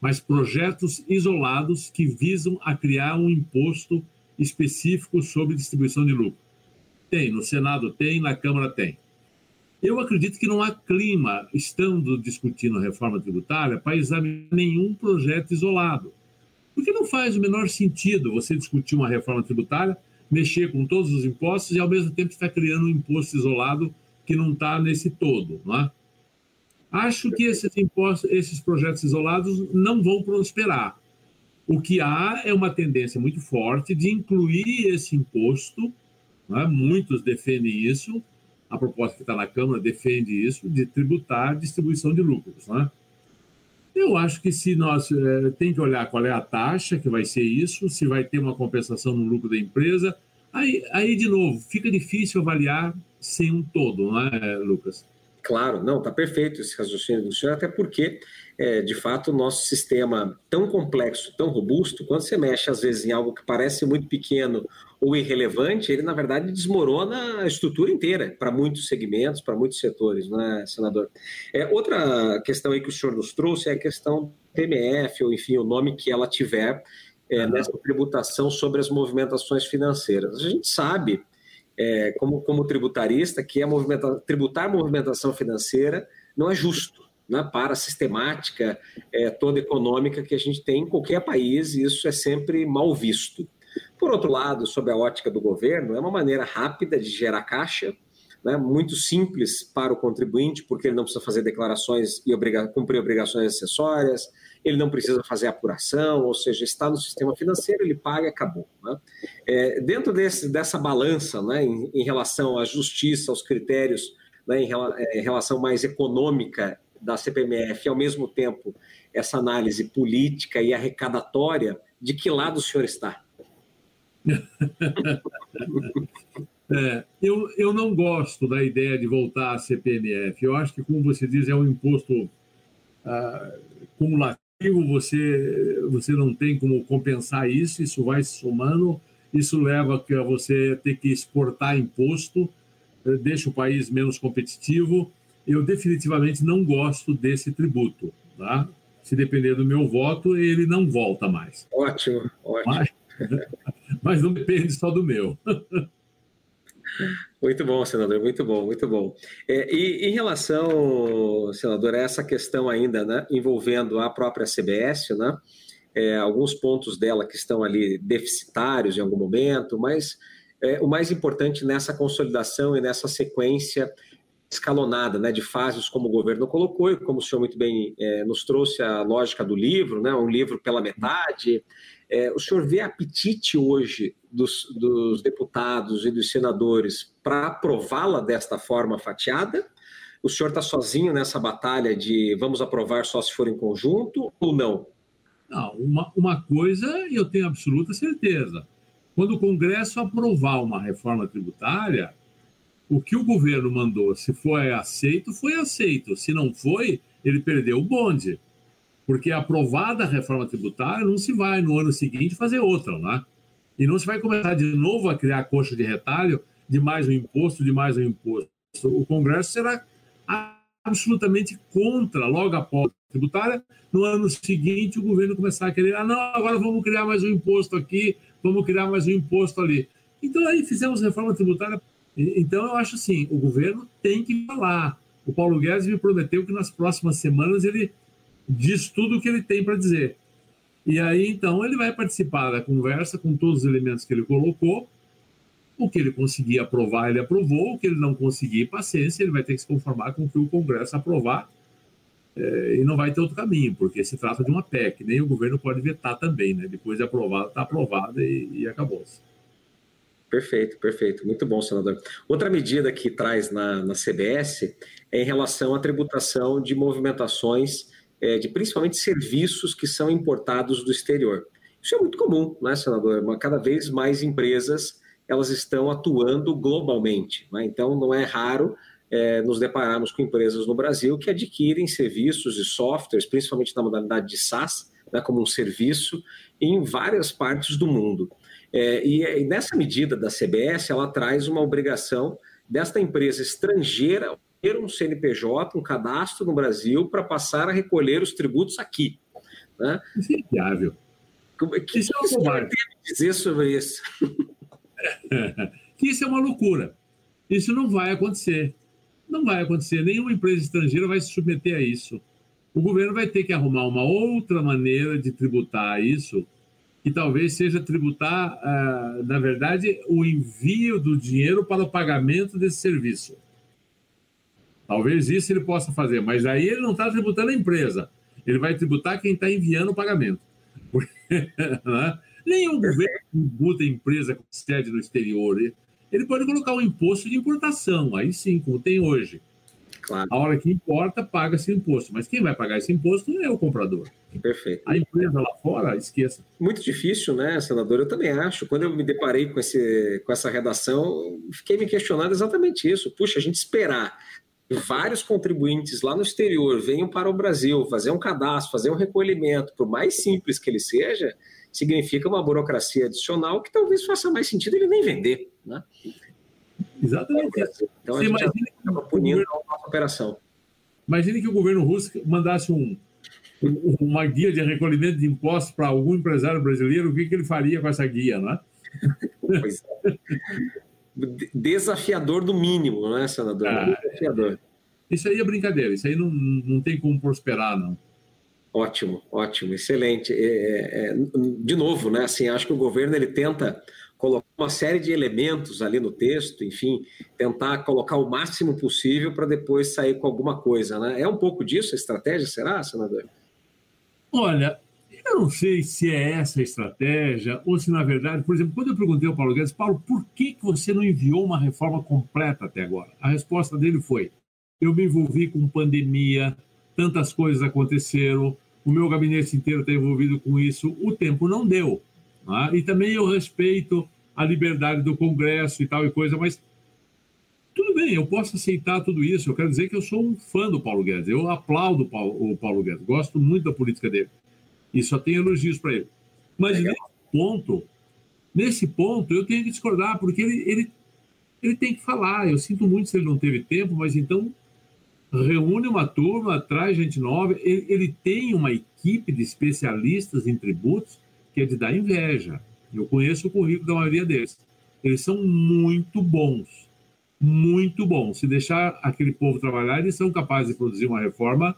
Speaker 3: mas projetos isolados que visam a criar um imposto específico sobre distribuição de lucro. Tem, no Senado tem, na Câmara tem. Eu acredito que não há clima, estando discutindo a reforma tributária, para examinar nenhum projeto isolado. Porque não faz o menor sentido você discutir uma reforma tributária, mexer com todos os impostos e, ao mesmo tempo, estar criando um imposto isolado que não está nesse todo. Não é? Acho que esses, impostos, esses projetos isolados não vão prosperar. O que há é uma tendência muito forte de incluir esse imposto, né? muitos defendem isso, a proposta que está na Câmara defende isso, de tributar a distribuição de lucros. Né? Eu acho que se nós é, tem que olhar qual é a taxa que vai ser isso, se vai ter uma compensação no lucro da empresa, aí, aí de novo, fica difícil avaliar sem um todo, não é, Lucas?
Speaker 2: Claro, não, está perfeito esse raciocínio do senhor, até porque é, de fato, o nosso sistema tão complexo, tão robusto, quando você mexe, às vezes, em algo que parece muito pequeno ou irrelevante, ele, na verdade, desmorona a estrutura inteira para muitos segmentos, para muitos setores, não é, senador? É, outra questão aí que o senhor nos trouxe é a questão do TMF, ou enfim, o nome que ela tiver é, nessa tributação sobre as movimentações financeiras. A gente sabe, é, como, como tributarista, que a movimenta tributar movimentação financeira não é justo né, para a sistemática é, toda econômica que a gente tem em qualquer país, e isso é sempre mal visto. Por outro lado, sob a ótica do governo, é uma maneira rápida de gerar caixa, né, muito simples para o contribuinte, porque ele não precisa fazer declarações e obriga cumprir obrigações acessórias, ele não precisa fazer apuração, ou seja, está no sistema financeiro, ele paga e acabou. Né? É, dentro desse, dessa balança né, em, em, relação à justiça, aos critérios, né, em, é, em relação mais econômica da CPMF e, ao mesmo tempo, essa análise política e arrecadatória, de que lado o senhor está?
Speaker 3: é, eu, eu não gosto da ideia de voltar à CPMF. Eu acho que, como você diz, é um imposto ah, cumulativo, você, você não tem como compensar isso, isso vai se somando, isso leva a você ter que exportar imposto, eh, deixa o país menos competitivo eu definitivamente não gosto desse tributo. Tá? Se depender do meu voto, ele não volta mais.
Speaker 2: Ótimo, ótimo.
Speaker 3: Mas, mas não depende só do meu.
Speaker 2: Muito bom, senador, muito bom, muito bom. É, e em relação, senador, a essa questão ainda, né, envolvendo a própria CBS, né, é, alguns pontos dela que estão ali deficitários em algum momento, mas é, o mais importante nessa consolidação e nessa sequência escalonada, né, de fases como o governo colocou e como o senhor muito bem é, nos trouxe a lógica do livro, né, um livro pela metade. É, o senhor vê apetite hoje dos, dos deputados e dos senadores para aprová-la desta forma fatiada? O senhor está sozinho nessa batalha de vamos aprovar só se for em conjunto ou não?
Speaker 3: Não, uma, uma coisa eu tenho absoluta certeza. Quando o Congresso aprovar uma reforma tributária, o que o governo mandou, se foi aceito, foi aceito. Se não foi, ele perdeu o bonde. Porque aprovada a reforma tributária, não se vai no ano seguinte fazer outra, né? E não se vai começar de novo a criar coxa de retalho de mais um imposto, de mais um imposto. O Congresso será absolutamente contra, logo após a tributária, no ano seguinte o governo começar a querer, ah, não, agora vamos criar mais um imposto aqui, vamos criar mais um imposto ali. Então aí fizemos reforma tributária então, eu acho assim: o governo tem que falar. O Paulo Guedes me prometeu que nas próximas semanas ele diz tudo o que ele tem para dizer. E aí, então, ele vai participar da conversa com todos os elementos que ele colocou. O que ele conseguir aprovar, ele aprovou. O que ele não conseguir, paciência, ele vai ter que se conformar com o que o Congresso aprovar. É, e não vai ter outro caminho, porque se trata de uma PEC. Nem o governo pode vetar também, né? Depois de aprovada, está aprovada e, e acabou-se.
Speaker 2: Perfeito, perfeito. Muito bom, senador. Outra medida que traz na, na CBS é em relação à tributação de movimentações, é, de principalmente serviços que são importados do exterior. Isso é muito comum, né, senador? Cada vez mais empresas elas estão atuando globalmente. Né? Então, não é raro é, nos depararmos com empresas no Brasil que adquirem serviços e softwares, principalmente na modalidade de SaaS, né, como um serviço, em várias partes do mundo. É, e, e nessa medida da CBS, ela traz uma obrigação desta empresa estrangeira ter um CNPJ, um cadastro no Brasil para passar a recolher os tributos aqui. Né?
Speaker 3: Isso é viável.
Speaker 2: Que, que isso é você vai dizer sobre isso?
Speaker 3: que isso é uma loucura. Isso não vai acontecer. Não vai acontecer. Nenhuma empresa estrangeira vai se submeter a isso. O governo vai ter que arrumar uma outra maneira de tributar isso que talvez seja tributar, ah, na verdade, o envio do dinheiro para o pagamento desse serviço. Talvez isso ele possa fazer, mas aí ele não está tributando a empresa, ele vai tributar quem está enviando o pagamento. Né? Nenhum governo tributa a empresa com sede no exterior. Ele pode colocar um imposto de importação, aí sim, como tem hoje. Claro. A hora que importa, paga-se imposto. Mas quem vai pagar esse imposto é o comprador.
Speaker 2: Perfeito.
Speaker 3: A empresa lá fora, esqueça.
Speaker 2: Muito difícil, né, senador? Eu também acho. Quando eu me deparei com, esse, com essa redação, fiquei me questionando exatamente isso. Puxa, a gente esperar vários contribuintes lá no exterior venham para o Brasil fazer um cadastro, fazer um recolhimento, por mais simples que ele seja, significa uma burocracia adicional que talvez faça mais sentido ele nem vender, né?
Speaker 3: Exatamente.
Speaker 2: Então, Você a gente estava punindo a nossa operação.
Speaker 3: Imagine que o governo russo mandasse um, uma guia de recolhimento de impostos para algum empresário brasileiro, o que, que ele faria com essa guia, né? Pois
Speaker 2: é. Desafiador do mínimo, né, senador? Ah, Desafiador.
Speaker 3: Isso aí é brincadeira, isso aí não, não tem como prosperar, não.
Speaker 2: Ótimo, ótimo, excelente. É, é, é de novo, né? Assim, acho que o governo ele tenta uma série de elementos ali no texto, enfim, tentar colocar o máximo possível para depois sair com alguma coisa, né? É um pouco disso a estratégia, será, senador?
Speaker 3: Olha, eu não sei se é essa a estratégia ou se, na verdade, por exemplo, quando eu perguntei ao Paulo Guedes, Paulo, por que, você não enviou uma reforma completa até agora? A resposta dele foi: eu me envolvi com pandemia, tantas coisas aconteceram, o meu gabinete inteiro está envolvido com isso, o tempo não deu. Né? E também eu respeito a liberdade do Congresso e tal e coisa, mas tudo bem, eu posso aceitar tudo isso. Eu quero dizer que eu sou um fã do Paulo Guedes. Eu aplaudo o Paulo Guedes, gosto muito da política dele. E só tenho elogios para ele. Mas Legal. nesse ponto, nesse ponto, eu tenho que discordar, porque ele, ele, ele tem que falar. Eu sinto muito se ele não teve tempo, mas então reúne uma turma, traz gente nova. Ele, ele tem uma equipe de especialistas em tributos que é de dar inveja. Eu conheço o currículo da maioria deles. Eles são muito bons. Muito bons. Se deixar aquele povo trabalhar, eles são capazes de produzir uma reforma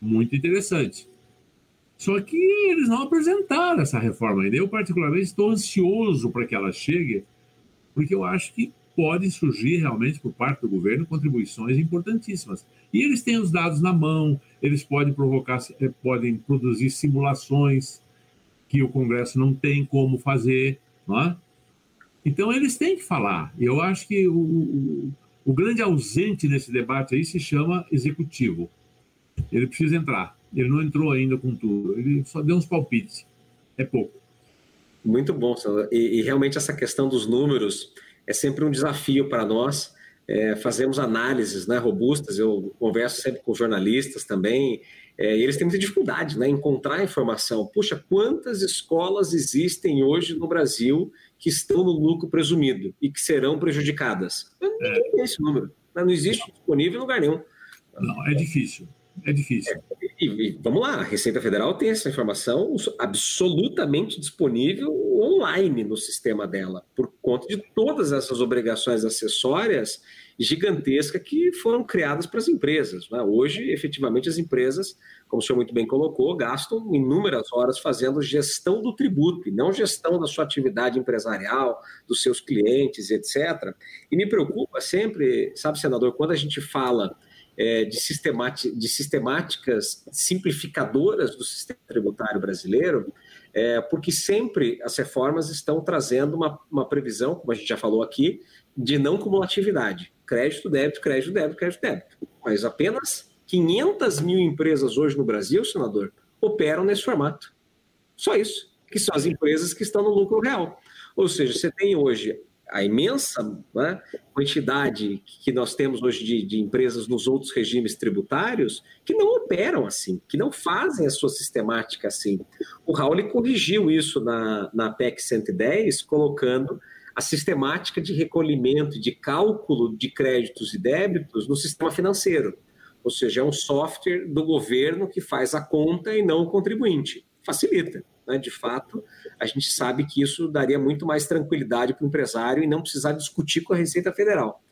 Speaker 3: muito interessante. Só que eles não apresentaram essa reforma ainda. Eu, particularmente, estou ansioso para que ela chegue, porque eu acho que podem surgir realmente por parte do governo contribuições importantíssimas. E eles têm os dados na mão, eles podem provocar, eh, podem produzir simulações que o Congresso não tem como fazer, não é? Então eles têm que falar. Eu acho que o, o, o grande ausente nesse debate aí se chama executivo. Ele precisa entrar. Ele não entrou ainda com tudo. Ele só deu uns palpites. É pouco.
Speaker 2: Muito bom, e, e realmente essa questão dos números é sempre um desafio para nós. É, fazemos análises né, robustas, eu converso sempre com jornalistas também, é, eles têm muita dificuldade né, em encontrar informação. Puxa, quantas escolas existem hoje no Brasil que estão no lucro presumido e que serão prejudicadas? Eu não é. esse número. Né, não existe disponível em lugar nenhum.
Speaker 3: Não, é difícil. É difícil. É,
Speaker 2: e, vamos lá, a Receita Federal tem essa informação absolutamente disponível online no sistema dela, por conta de todas essas obrigações acessórias gigantescas que foram criadas para as empresas. Né? Hoje, efetivamente, as empresas, como o senhor muito bem colocou, gastam inúmeras horas fazendo gestão do tributo, e não gestão da sua atividade empresarial, dos seus clientes, etc. E me preocupa sempre, sabe, senador, quando a gente fala é, de, de sistemáticas simplificadoras do sistema tributário brasileiro, é, porque sempre as reformas estão trazendo uma, uma previsão, como a gente já falou aqui, de não cumulatividade. Crédito, débito, crédito, débito, crédito, débito. Mas apenas 500 mil empresas hoje no Brasil, senador, operam nesse formato. Só isso, que são as empresas que estão no lucro real. Ou seja, você tem hoje a imensa né, quantidade que nós temos hoje de, de, empresas nos outros regimes tributários que não operam assim, que não fazem a sua sistemática assim. O Raul corrigiu isso na, na PEC 110, colocando a sistemática de recolhimento, de cálculo de créditos e débitos no sistema financeiro. Ou seja, é um software do governo que faz a conta e não o contribuinte. Facilita. Né? De fato, a gente sabe que isso daria muito mais tranquilidade para o empresário e não precisar discutir com a Receita Federal,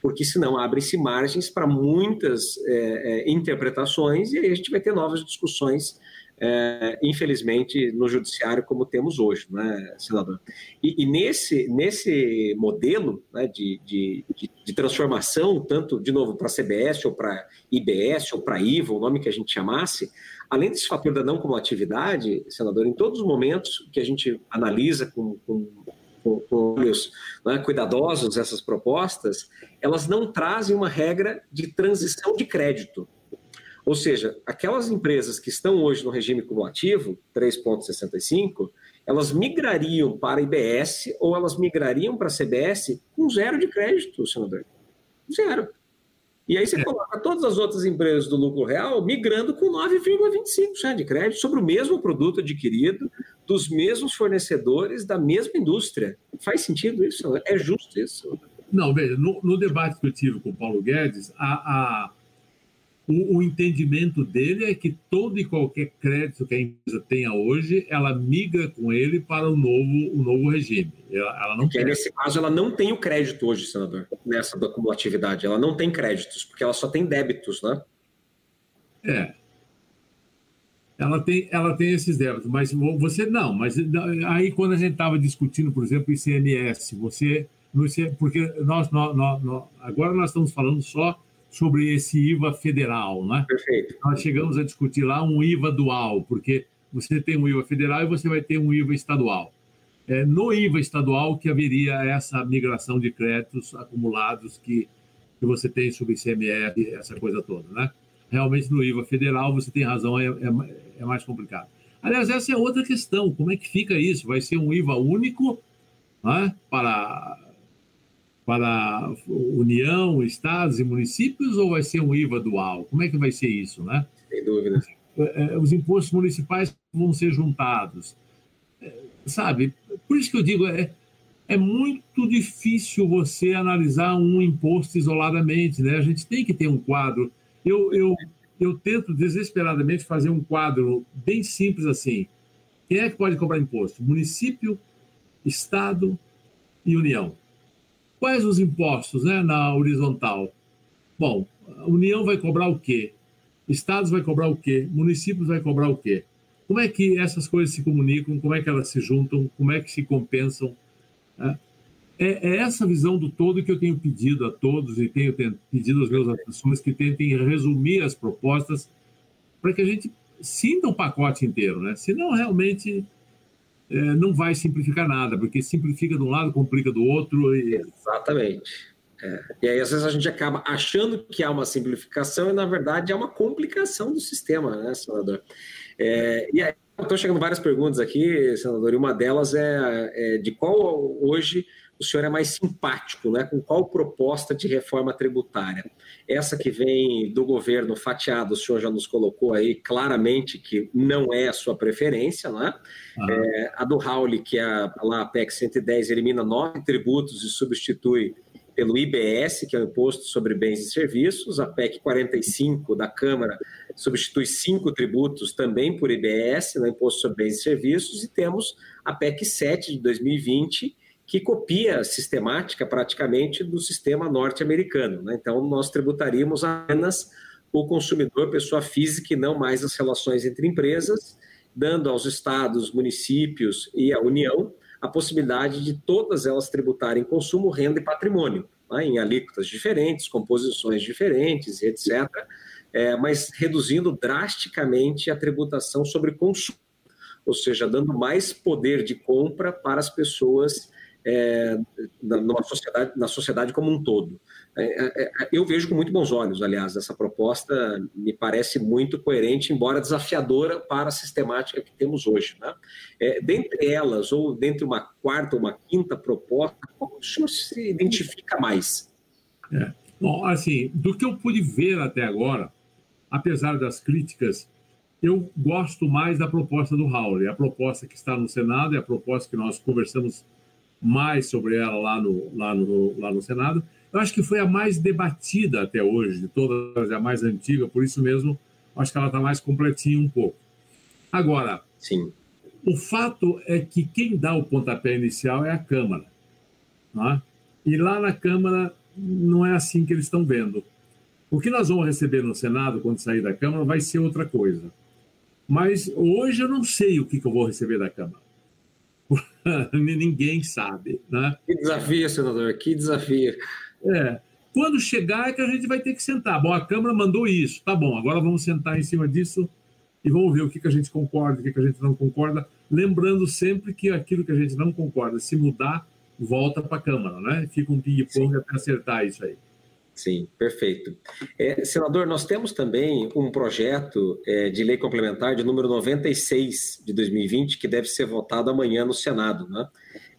Speaker 2: porque senão abrem-se margens para muitas é, é, interpretações e aí a gente vai ter novas discussões é, infelizmente, no judiciário como temos hoje, né, senador? E, e nesse, nesse modelo né, de, de, de, transformação, tanto, de novo, para CBS ou para IBS ou para IVA, o nome que a gente chamasse, além desse fator da não cumulatividade, senador, em todos os momentos que a gente analisa com, com com, olhos né, cuidadosos essas propostas, elas não trazem uma regra de transição de crédito. Ou seja, aquelas empresas que estão hoje no regime cumulativo, 3,65, elas migrariam para a IBS ou elas migrariam para a CBS com zero de crédito, senador. Zero. E aí você é. coloca todas as outras empresas do lucro real migrando com 9,25% de crédito sobre o mesmo produto adquirido, dos mesmos fornecedores, da mesma indústria. Faz sentido isso? É justo isso?
Speaker 3: Não, veja, no, no debate que eu tive com o Paulo Guedes, a, a o, o, entendimento dele é que todo e qualquer crédito que a empresa tenha hoje, ela migra com ele para o novo, o novo regime. Ela, ela não
Speaker 2: porque nesse caso ela não tem o crédito hoje, senador, nessa da cumulatividade. Ela não tem créditos, porque ela só tem débitos, né?
Speaker 3: É. Ela tem, ela tem esses débitos, mas você não. Mas aí quando a gente estava discutindo, por exemplo, ICMS, você, porque nós, nós, nós, agora nós estamos falando só sobre esse IVA federal, né?
Speaker 2: Perfeito.
Speaker 3: Nós chegamos a discutir lá um IVA dual, porque você tem um IVA federal e você vai ter um IVA estadual. É no IVA estadual que haveria essa migração de créditos acumulados que, que você tem sobre ICMS, essa coisa toda, né? Realmente no IVA federal você tem razão, é, é, é mais complicado. Aliás, essa é outra questão, como é que fica isso? Vai ser um IVA único né, para para União, estados e municípios ou vai ser um IVA dual? Como é que vai ser isso, né?
Speaker 2: Sem dúvida.
Speaker 3: É, é, os impostos municipais vão ser juntados. É, sabe? Por isso que eu digo, é, é muito difícil você analisar um imposto isoladamente, né? A gente tem que ter um quadro. Eu, eu, eu tento desesperadamente fazer um quadro bem simples assim. Quem é que pode cobrar imposto? Município, Estado e União. Quais os impostos né, na horizontal? Bom, a União vai cobrar o quê? Estados vai cobrar o quê? Municípios vai cobrar o quê? Como é que essas coisas se comunicam? Como é que elas se juntam? Como é que se compensam? É, é essa visão do todo que eu tenho pedido a todos e tenho pedido aos meus assessores que tentem resumir as propostas para que a gente sinta o pacote inteiro, né? Senão, realmente, é, não vai simplificar nada, porque simplifica de um lado, complica do outro. E...
Speaker 2: Exatamente. É. E aí, às vezes, a gente acaba achando que há uma simplificação e, na verdade, é uma complicação do sistema, né, senador? É, e aí, estou chegando várias perguntas aqui, senador, e uma delas é, é, de qual hoje o senhor é mais simpático, né? com qual proposta de reforma tributária? Essa que vem do governo fatiado, o senhor já nos colocou aí claramente que não é a sua preferência, né? Uhum. É, a do Raul, que é a, lá, a PEC 110, elimina nove tributos e substitui pelo IBS, que é o Imposto sobre Bens e Serviços, a PEC 45 da Câmara substitui cinco tributos também por IBS, no né, Imposto sobre Bens e Serviços, e temos a PEC 7 de 2020, que copia sistemática praticamente do sistema norte-americano. Né? Então, nós tributaríamos apenas o consumidor, pessoa física, e não mais as relações entre empresas, dando aos estados, municípios e à União a possibilidade de todas elas tributarem consumo, renda e patrimônio, né? em alíquotas diferentes, composições diferentes, etc., é, mas reduzindo drasticamente a tributação sobre consumo, ou seja, dando mais poder de compra para as pessoas é, numa sociedade, na sociedade como um todo. É, é, é, eu vejo com muito bons olhos, aliás, essa proposta me parece muito coerente, embora desafiadora para a sistemática que temos hoje. Né? É, dentre elas, ou dentre uma quarta ou uma quinta proposta, qual o senhor se identifica mais?
Speaker 3: É. Bom, assim, do que eu pude ver até agora, apesar das críticas, eu gosto mais da proposta do Raul. A proposta que está no Senado é a proposta que nós conversamos mais sobre ela lá no, lá no, lá no Senado. Eu acho que foi a mais debatida até hoje, de todas, é a mais antiga, por isso mesmo, acho que ela está mais completinha um pouco. Agora,
Speaker 2: Sim.
Speaker 3: o fato é que quem dá o pontapé inicial é a Câmara. Né? E lá na Câmara não é assim que eles estão vendo. O que nós vamos receber no Senado quando sair da Câmara vai ser outra coisa. Mas hoje eu não sei o que, que eu vou receber da Câmara. Ninguém sabe. Né?
Speaker 2: Que desafio, senador, que desafio.
Speaker 3: É. Quando chegar é que a gente vai ter que sentar. Bom, a Câmara mandou isso, tá bom, agora vamos sentar em cima disso e vamos ver o que, que a gente concorda, o que, que a gente não concorda, lembrando sempre que aquilo que a gente não concorda, se mudar, volta para a Câmara, né? Fica um ping-pong até acertar isso aí.
Speaker 2: Sim, perfeito. É, senador, nós temos também um projeto é, de lei complementar de número 96 de 2020, que deve ser votado amanhã no Senado, né?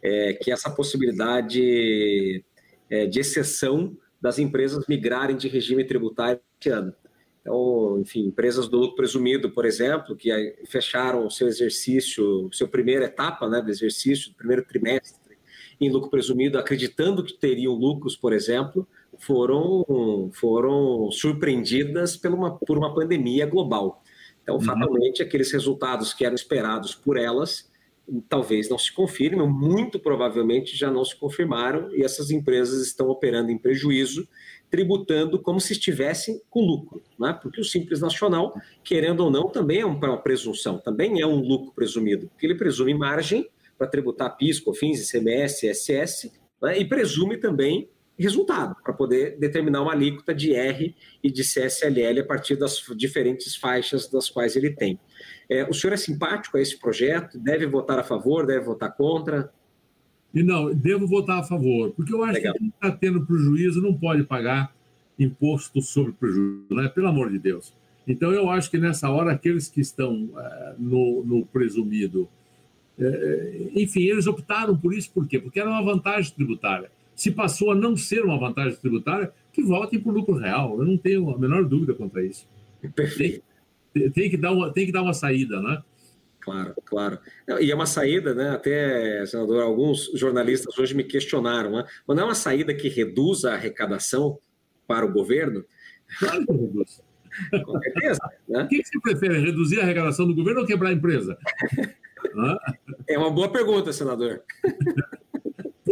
Speaker 2: É, que é essa possibilidade é, de exceção das empresas migrarem de regime tributário esse ano. Então, enfim, empresas do lucro presumido, por exemplo, que fecharam o seu exercício, sua primeira etapa né, do exercício, primeiro trimestre, em lucro presumido, acreditando que teriam lucros, por exemplo, foram, foram surpreendidas por uma, por uma pandemia global. Então, uhum. fatalmente, aqueles resultados que eram esperados por elas talvez não se confirmem, muito provavelmente já não se confirmaram, e essas empresas estão operando em prejuízo, tributando como se estivessem com lucro, né? porque o Simples Nacional, querendo ou não, também é uma presunção, também é um lucro presumido, porque ele presume margem para tributar PIS, COFINS, ICMS, ISS, né? e presume também resultado, para poder determinar uma alíquota de R e de CSLL a partir das diferentes faixas das quais ele tem. É, o senhor é simpático a esse projeto? Deve votar a favor? Deve votar contra?
Speaker 3: E não, devo votar a favor, porque eu acho Legal. que quem está tendo prejuízo não pode pagar imposto sobre prejuízo, né? pelo amor de Deus. Então, eu acho que nessa hora, aqueles que estão é, no, no, presumido, é, enfim, eles optaram por isso, por quê? Porque era uma vantagem tributária. Se passou a não ser uma vantagem tributária, que votem por lucro real. Eu não tenho a menor dúvida quanto a isso.
Speaker 2: Perfeito
Speaker 3: tem que dar uma, tem que dar uma saída, né?
Speaker 2: Claro, claro. E é uma saída, né? Até, senador, alguns jornalistas hoje me questionaram, né? Mas não é uma saída que reduz a arrecadação para o governo?
Speaker 3: Claro que reduz.
Speaker 2: Com certeza. Né?
Speaker 3: O que, você prefere, reduzir a arrecadação do governo ou quebrar a empresa?
Speaker 2: é uma boa pergunta, senador.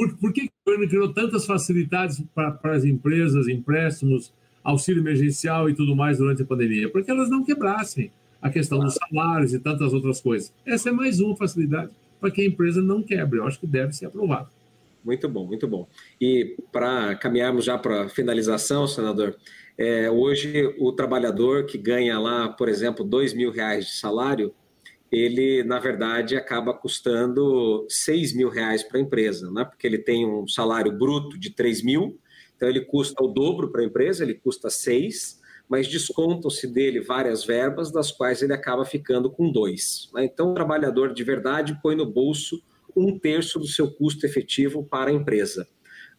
Speaker 3: Por, por que o governo criou tantas facilidades para, as empresas, empréstimos, auxílio emergencial e tudo mais durante a pandemia, porque elas não quebrassem. a questão dos salários e tantas outras coisas. Essa é mais uma facilidade para que a empresa não quebre. Eu acho que deve ser aprovado.
Speaker 2: Muito bom, muito bom. E para caminharmos já para a finalização, senador, é, hoje o trabalhador que ganha lá, por exemplo, dois mil reais de salário, ele, na verdade, acaba custando seis mil reais para a empresa, né? porque ele tem um salário bruto de três mil, então ele custa o dobro para a empresa, ele custa seis, mas descontam-se dele várias verbas, das quais ele acaba ficando com dois. Né? Então, o trabalhador de verdade põe no bolso um terço do seu custo efetivo para a empresa.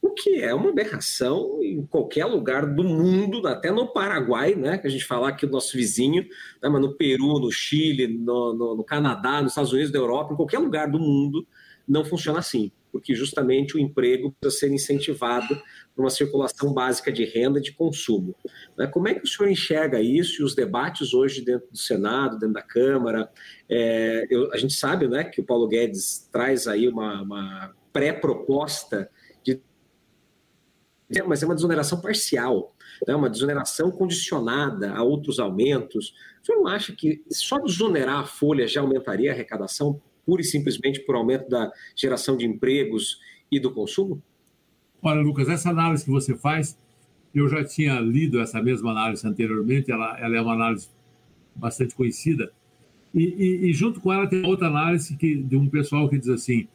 Speaker 2: O que é uma aberração em qualquer lugar do mundo, até no Paraguai, né? Que a gente fala aqui do nosso vizinho, né? mas no Peru, no Chile, no, no, no Canadá, nos Estados Unidos da Europa, em qualquer lugar do mundo, não funciona assim, porque justamente o emprego precisa ser incentivado uma circulação básica de renda e de consumo. Né? Como é que o senhor enxerga isso e os debates hoje dentro do Senado, dentro da Câmara? É, eu, a gente sabe né, que o Paulo Guedes traz aí uma, uma pré-proposta mas é uma desoneração parcial, né? uma desoneração condicionada a outros aumentos. Senhor não acha que só desonerar a folha já aumentaria a arrecadação, pura e simplesmente por aumento da geração de empregos e do consumo?
Speaker 3: Olha, Lucas, essa análise que você faz, eu já tinha lido essa mesma análise anteriormente, ela, ela é uma análise bastante conhecida, e, e, e, junto com ela tem outra análise que, de um pessoal que diz assim: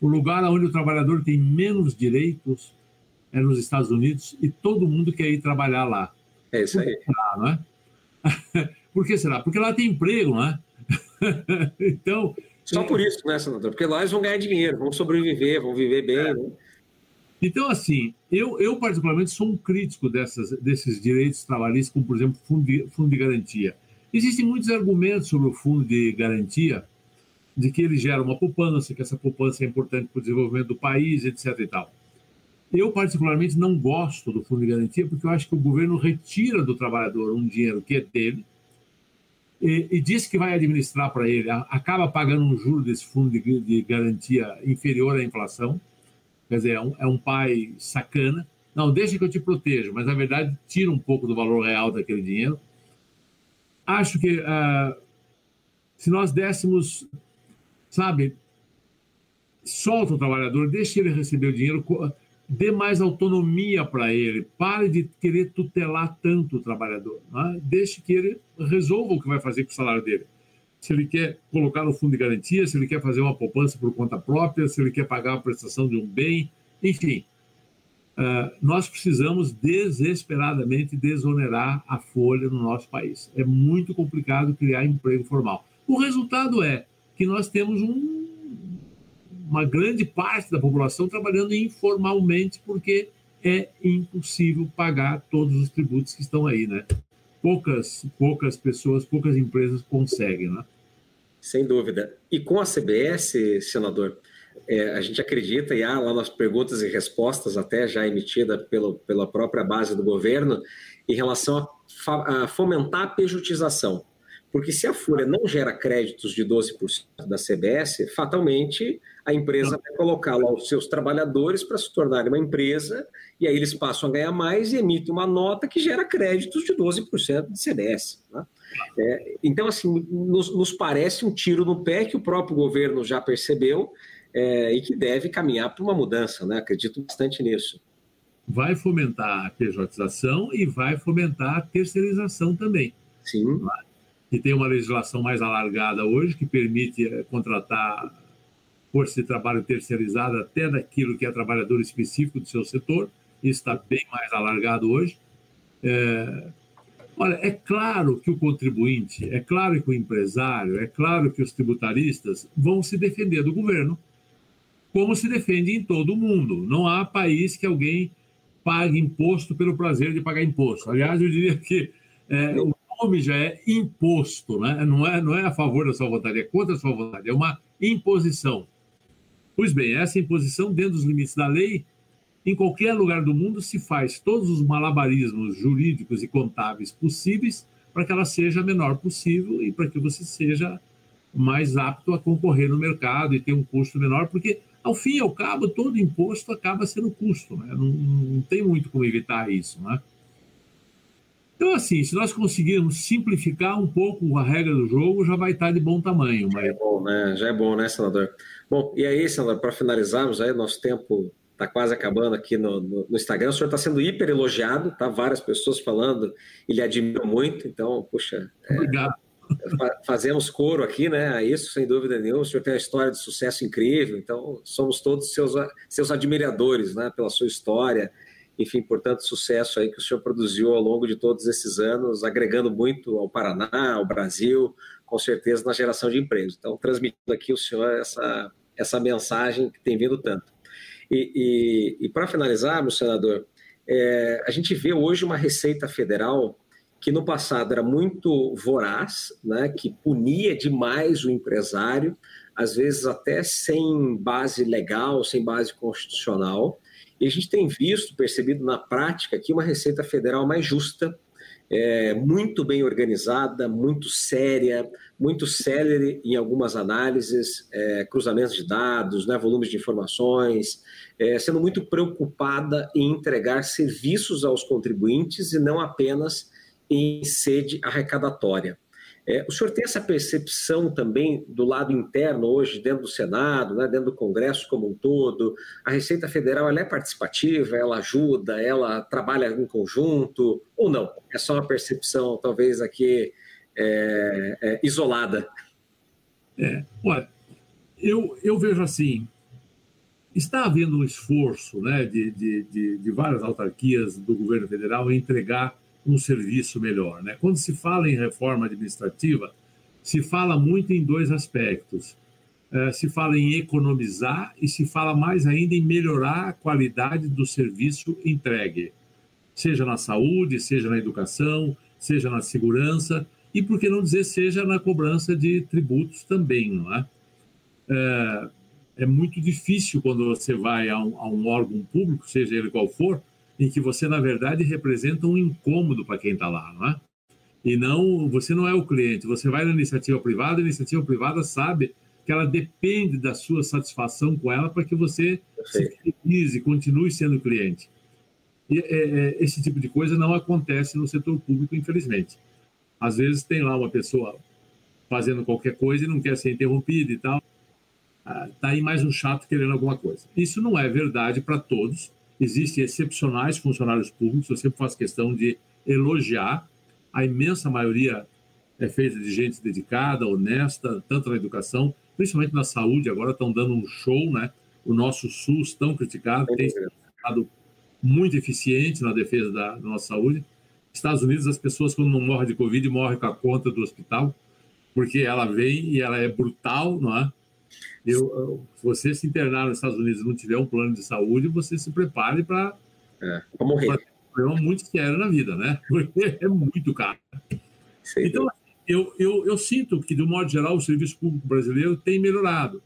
Speaker 3: o lugar onde o trabalhador tem menos direitos é nos Estados Unidos e todo mundo quer ir trabalhar lá.
Speaker 2: É isso aí.
Speaker 3: Por que será, não é? por que será? Porque lá tem emprego, não é? então.
Speaker 2: Só por isso, né, senador? Porque lá eles vão ganhar dinheiro, vão sobreviver, vão viver bem, é. né?
Speaker 3: Então, assim, eu, eu particularmente sou um crítico dessas, desses direitos trabalhistas, como, por exemplo, fundo de, fundo de garantia. Existem muitos argumentos sobre o fundo de garantia, de que ele gera uma poupança, que essa poupança é importante para o desenvolvimento do país, etc. e tal. Eu, particularmente, não gosto do fundo de garantia, porque eu acho que o governo retira do trabalhador um dinheiro que é dele e, e diz que vai administrar para ele, acaba pagando um juro desse fundo de, de garantia inferior à inflação Quer dizer, é um, é um pai sacana. Não, deixa que eu te protejo, mas na verdade tira um pouco do valor real daquele dinheiro. Acho que uh, se nós dessemos, sabe, solta o trabalhador, deixe ele receber o dinheiro, dê mais autonomia para ele, pare de querer tutelar tanto o trabalhador, né? deixe que ele resolva o que vai fazer com o salário dele se ele quer colocar no fundo de garantia, se ele quer fazer uma poupança por conta própria, se ele quer pagar a prestação de um bem, enfim. Uh, nós precisamos desesperadamente desonerar a folha no nosso país. É muito complicado criar emprego formal. O resultado é que nós temos um, uma grande parte da população trabalhando informalmente porque é impossível pagar todos os tributos que estão aí, né? Poucas, poucas pessoas, poucas empresas conseguem, né?
Speaker 2: Sem dúvida. E com a CBS, senador, é, a gente acredita, e há lá nas perguntas e respostas, até já emitida pelo, pela própria base do governo, em relação a, a fomentar a pejutização. Porque se a Folha não gera créditos de 12% da CBS, fatalmente a empresa vai colocar lá os seus trabalhadores para se tornarem uma empresa, e aí eles passam a ganhar mais e emitem uma nota que gera créditos de 12% de CBS. Né? É, então, assim, nos, nos, parece um tiro no pé que o próprio governo já percebeu é, e que deve caminhar para uma mudança, né? Acredito bastante nisso.
Speaker 3: Vai fomentar a pejotização e vai fomentar a terceirização também.
Speaker 2: Sim.
Speaker 3: E tem uma legislação mais alargada hoje que permite é, contratar força de trabalho terceirizada até daquilo que é trabalhador específico do seu setor. Isso está bem mais alargado hoje. É, Olha, é claro que o contribuinte, é claro que o empresário, é claro que os tributaristas vão se defender do governo, como se defende em todo o mundo. Não há país que alguém pague imposto pelo prazer de pagar imposto. Aliás, eu diria que é, o nome já é imposto, né? não, é, não é a favor da sua vontade, é contra a sua vontade, é uma imposição. Pois bem, essa imposição, dentro dos limites da lei, em qualquer lugar do mundo se faz todos os malabarismos jurídicos e contábeis possíveis para que ela seja a menor possível e para que você seja mais apto a concorrer no mercado e ter um custo menor, porque ao fim e ao cabo todo imposto acaba sendo custo, né? não, não tem muito como evitar isso, né? Então, assim, se nós conseguirmos simplificar um pouco a regra do jogo, já vai estar de bom tamanho.
Speaker 2: Mas... Já é bom, né? Já é bom, né, senador? Bom, e aí, senador, para finalizarmos, aí, nosso tempo está quase acabando aqui no, no, no, Instagram. O senhor está sendo hiper elogiado, tá? Várias pessoas falando, ele admira muito, então, puxa.
Speaker 3: É, Obrigado.
Speaker 2: fazemos coro aqui, né? A isso, sem dúvida nenhuma. O senhor tem uma história de sucesso incrível, então somos todos seus, seus admiradores, né? Pela sua história. Enfim, portanto, sucesso aí que o senhor produziu ao longo de todos esses anos, agregando muito ao Paraná, ao Brasil, com certeza na geração de empregos. Então, transmitindo aqui o senhor essa, essa mensagem que tem vindo tanto. E, e, e para finalizar, meu senador, é, a gente vê hoje uma Receita Federal que no passado era muito voraz, né, que punia demais o empresário, às vezes até sem base legal, sem base constitucional. E a gente tem visto, percebido na prática, que uma Receita Federal mais justa, é, muito bem organizada, muito séria, muito célere em algumas análises, é, cruzamentos de dados, né, volumes de informações, é, sendo muito preocupada em entregar serviços aos contribuintes e não apenas em sede arrecadatória. É, o senhor tem essa percepção também do lado interno hoje, dentro do Senado, né, dentro do Congresso como um todo? A Receita Federal é participativa, ela ajuda, ela trabalha em conjunto ou não? É só uma percepção, talvez, aqui é, é, isolada?
Speaker 3: É, olha, eu, eu vejo assim, está havendo um esforço né, de, de, de, de várias autarquias do governo federal em entregar um serviço melhor. Né? Quando se fala em reforma administrativa, se fala muito em dois aspectos. É, se fala em economizar e se fala mais ainda em melhorar a qualidade do serviço entregue, seja na saúde, seja na educação, seja na segurança e, por que não dizer, seja na cobrança de tributos também, não é? É, é muito difícil quando você vai a um, a um órgão público, seja ele qual for, em que você, na verdade, representa um incômodo para quem está lá, não é? E não, você não é o cliente, você vai na iniciativa privada, a iniciativa privada sabe que ela depende da sua satisfação com ela para que você se feliz e continue sendo cliente. E é, é, esse tipo de coisa não acontece no setor público, infelizmente. Às vezes tem lá uma pessoa fazendo qualquer coisa e não quer ser interrompida e tal. Ah, tá aí mais um chato querendo alguma coisa. Isso não é verdade para todos. Existem excepcionais funcionários públicos, eu sempre faço questão de elogiar. A imensa maioria é feita de gente dedicada, honesta, tanto na educação, principalmente na saúde, agora estão dando um show, né? O nosso SUS, tão criticado, tem sido muito eficiente na defesa da, da nossa saúde. Estados Unidos, as pessoas, quando não morrem de Covid, morrem com a conta do hospital, porque ela vem e ela é brutal, não é? Eu, se você se internar nos Estados Unidos e não tiver um plano de saúde, você se prepare para
Speaker 2: é, morrer.
Speaker 3: um problema muito sério na vida, né? Porque é muito caro. Sei então, eu, eu, eu sinto que, de um modo geral, o serviço público brasileiro tem melhorado,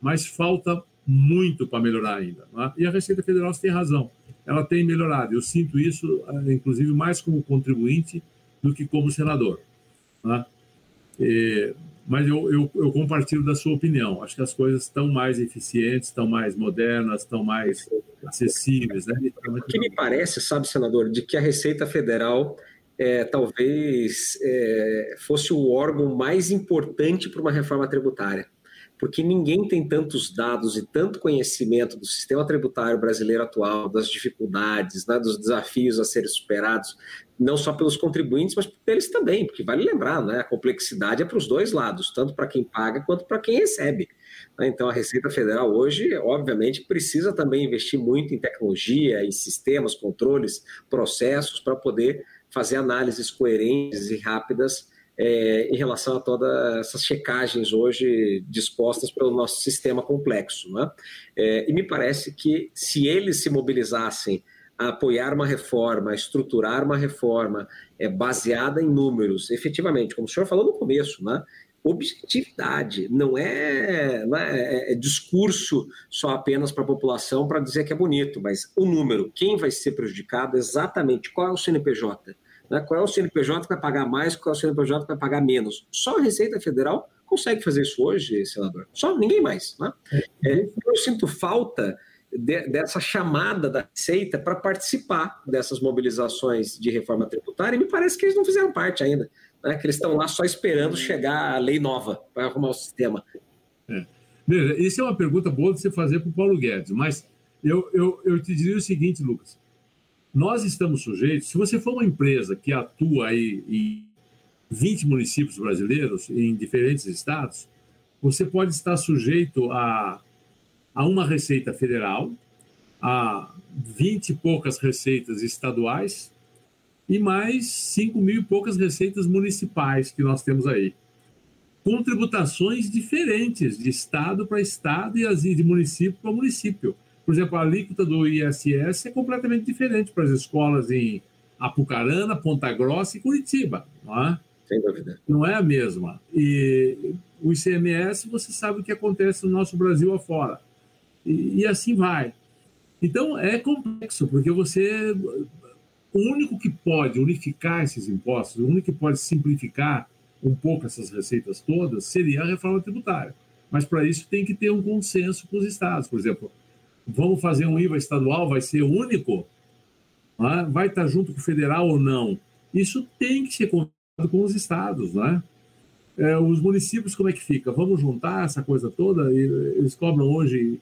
Speaker 3: mas falta muito para melhorar ainda. Né? E a Receita Federal tem razão, ela tem melhorado. Eu sinto isso, eh, inclusive, mais como contribuinte do que como senador. Né? E, mas eu, eu, eu, compartilho da sua opinião. Acho que as coisas estão mais eficientes, estão mais modernas, estão mais acessíveis. Né?
Speaker 2: O que me parece, sabe, senador, de que a Receita Federal é, talvez é, fosse o órgão mais importante para uma reforma tributária porque ninguém tem tantos dados e tanto conhecimento do sistema tributário brasileiro atual, das dificuldades, né, dos desafios a serem superados, não só pelos contribuintes, mas pelos também, porque vale lembrar, né, a complexidade é para os dois lados, tanto para quem paga quanto para quem recebe. Né. Então, a Receita Federal hoje, obviamente, precisa também investir muito em tecnologia, em sistemas, controles, processos, para poder fazer análises coerentes e rápidas é, em relação a todas essas checagens hoje dispostas pelo nosso sistema complexo. Né? É, e me parece que se eles se mobilizassem a apoiar uma reforma, a estruturar uma reforma é, baseada em números, efetivamente, como o senhor falou no começo, né? objetividade, não é, não é, é, é discurso só apenas para a população para dizer que é bonito, mas o número, quem vai ser prejudicado exatamente, qual é o CNPJ, né? Qual é o CNPJ que vai pagar mais, qual é o CNPJ que vai pagar menos? Só a Receita Federal consegue fazer isso hoje, senador. Só ninguém mais. Né? É, eu sinto falta de, dessa chamada da Receita para participar dessas mobilizações de reforma tributária, e me parece que eles não fizeram parte ainda, né? que eles estão lá só esperando chegar a lei nova para arrumar o sistema.
Speaker 3: É. Veja, isso é uma pergunta boa de você fazer para o Paulo Guedes, mas eu, eu, eu te diria o seguinte, Lucas. Nós estamos sujeitos, se você for uma empresa que atua aí em 20 municípios brasileiros, em diferentes estados, você pode estar sujeito a, a uma receita federal, a 20 e poucas receitas estaduais e mais 5 mil e poucas receitas municipais que nós temos aí. Com tributações diferentes de estado para estado e de município para município. Por exemplo, a alíquota do ISS é completamente diferente para as escolas em Apucarana, Ponta Grossa e Curitiba, não é?
Speaker 2: Sem dúvida.
Speaker 3: Não é a mesma. E o ICMS, você sabe o que acontece no nosso Brasil afora. E, e assim vai. Então, é complexo, porque você. O único que pode unificar esses impostos, o único que pode simplificar um pouco essas receitas todas, seria a reforma tributária. Mas para isso tem que ter um consenso com os estados. Por exemplo, vamos fazer um IVA estadual, vai ser único? É? Vai estar junto com o federal ou não? Isso tem que ser conversado com os estados, não é? os municípios, como é que fica? Vamos juntar essa coisa toda? Eles cobram hoje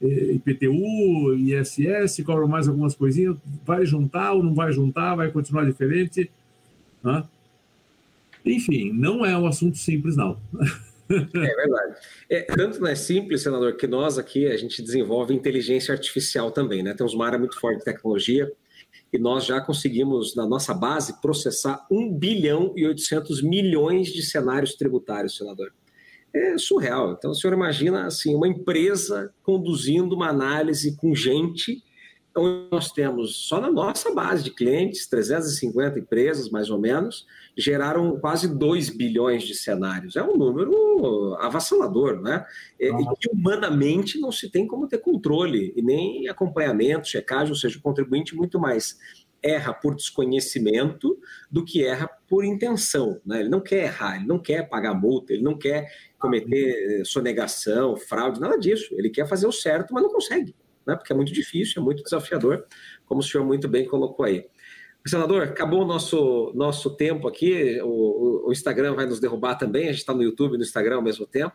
Speaker 3: IPTU, ISS, cobram mais algumas coisinhas. Vai juntar ou não vai juntar? Vai continuar diferente? É? Enfim, não é um assunto simples, não.
Speaker 2: É verdade. É, tanto não é simples, senador, que nós aqui a gente desenvolve inteligência artificial também, né? Temos uma área muito forte de tecnologia e nós já conseguimos, na nossa base, processar 1 bilhão e 800 milhões de cenários tributários, senador. É surreal. Então, o senhor imagina assim, uma empresa conduzindo uma análise com gente onde nós temos, só na nossa base de clientes, 350 empresas, mais ou menos, geraram quase 2 bilhões de cenários. É um número avassalador, né? E, e humanamente não se tem como ter controle e nem acompanhamento, checagem, ou seja, o contribuinte muito mais erra por desconhecimento do que erra por intenção. Né? Ele não quer errar, ele não quer pagar multa, ele não quer cometer sonegação, fraude, nada disso. Ele quer fazer o certo, mas não consegue né? porque é muito difícil, é muito desafiador, como o senhor muito bem colocou aí. Senador, acabou o nosso, nosso tempo aqui, o, o Instagram vai nos derrubar também, a gente está no YouTube e no Instagram ao mesmo tempo.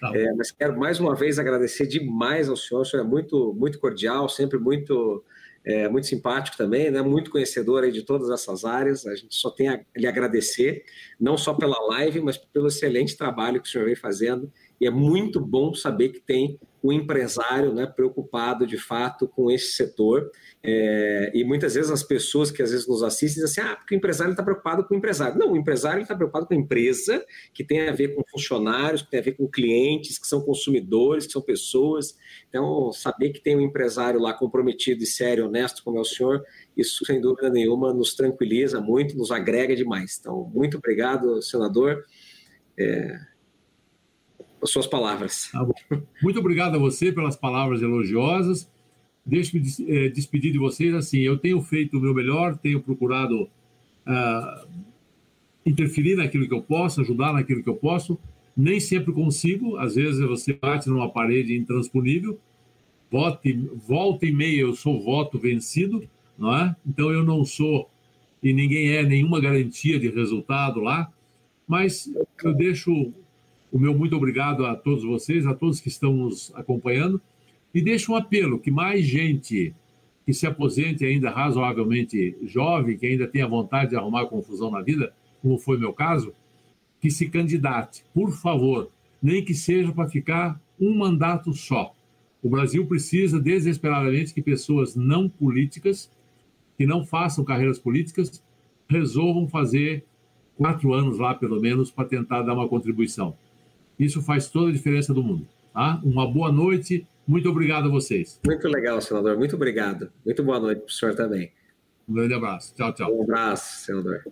Speaker 2: Tá é, mas quero mais uma vez agradecer demais ao senhor, o senhor é muito, muito cordial, sempre muito, é, muito simpático também, né? muito conhecedor aí de todas essas áreas. A gente só tem a lhe agradecer, não só pela live, mas pelo excelente trabalho que o senhor vem fazendo. E é muito bom saber que tem o empresário né, preocupado de fato com esse setor. É, e muitas vezes as pessoas que às vezes nos assistem dizem assim: ah, porque o empresário está preocupado com o empresário. Não, o empresário está preocupado com a empresa, que tem a ver com funcionários, que tem a ver com clientes, que são consumidores, que são pessoas. Então, saber que tem um empresário lá comprometido e sério, honesto, como é o senhor, isso sem dúvida nenhuma nos tranquiliza muito, nos agrega demais. Então, muito obrigado, senador. É, suas palavras. Tá
Speaker 3: Muito obrigado a você pelas palavras elogiosas. Deixe-me é, despedir de vocês assim. Eu tenho feito o meu melhor, tenho procurado uh, interferir naquilo que eu posso, ajudar naquilo que eu posso. Nem sempre consigo. Às vezes você bate numa parede intransponível. Vote, volta e meia eu sou voto vencido, não é? Então eu não sou e ninguém é nenhuma garantia de resultado lá. Mas eu deixo o meu muito obrigado a todos vocês, a todos que estão nos acompanhando. E deixo um apelo que mais gente que se aposente ainda razoavelmente jovem, que ainda tenha vontade de arrumar confusão na vida, como foi meu caso, que se candidate, por favor, nem que seja para ficar um mandato só. O Brasil precisa desesperadamente que pessoas não políticas, que não façam carreiras políticas, resolvam fazer quatro anos lá, pelo menos, para tentar dar uma contribuição. Isso faz toda a diferença do mundo. Tá? Uma boa noite. Muito obrigado a vocês.
Speaker 2: Muito legal, senador. Muito obrigado. Muito boa noite para o senhor também.
Speaker 3: Um grande abraço. Tchau, tchau.
Speaker 2: Um abraço, senador.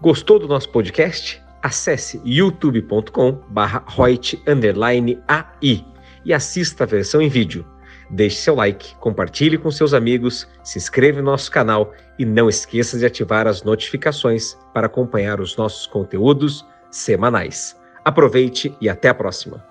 Speaker 2: Gostou do nosso podcast? Acesse youtube.com/roit_ai e assista a versão em vídeo. Deixe seu like, compartilhe com seus amigos, se inscreva no nosso canal e não esqueça de ativar as notificações para acompanhar os nossos conteúdos semanais. Aproveite e até a próxima.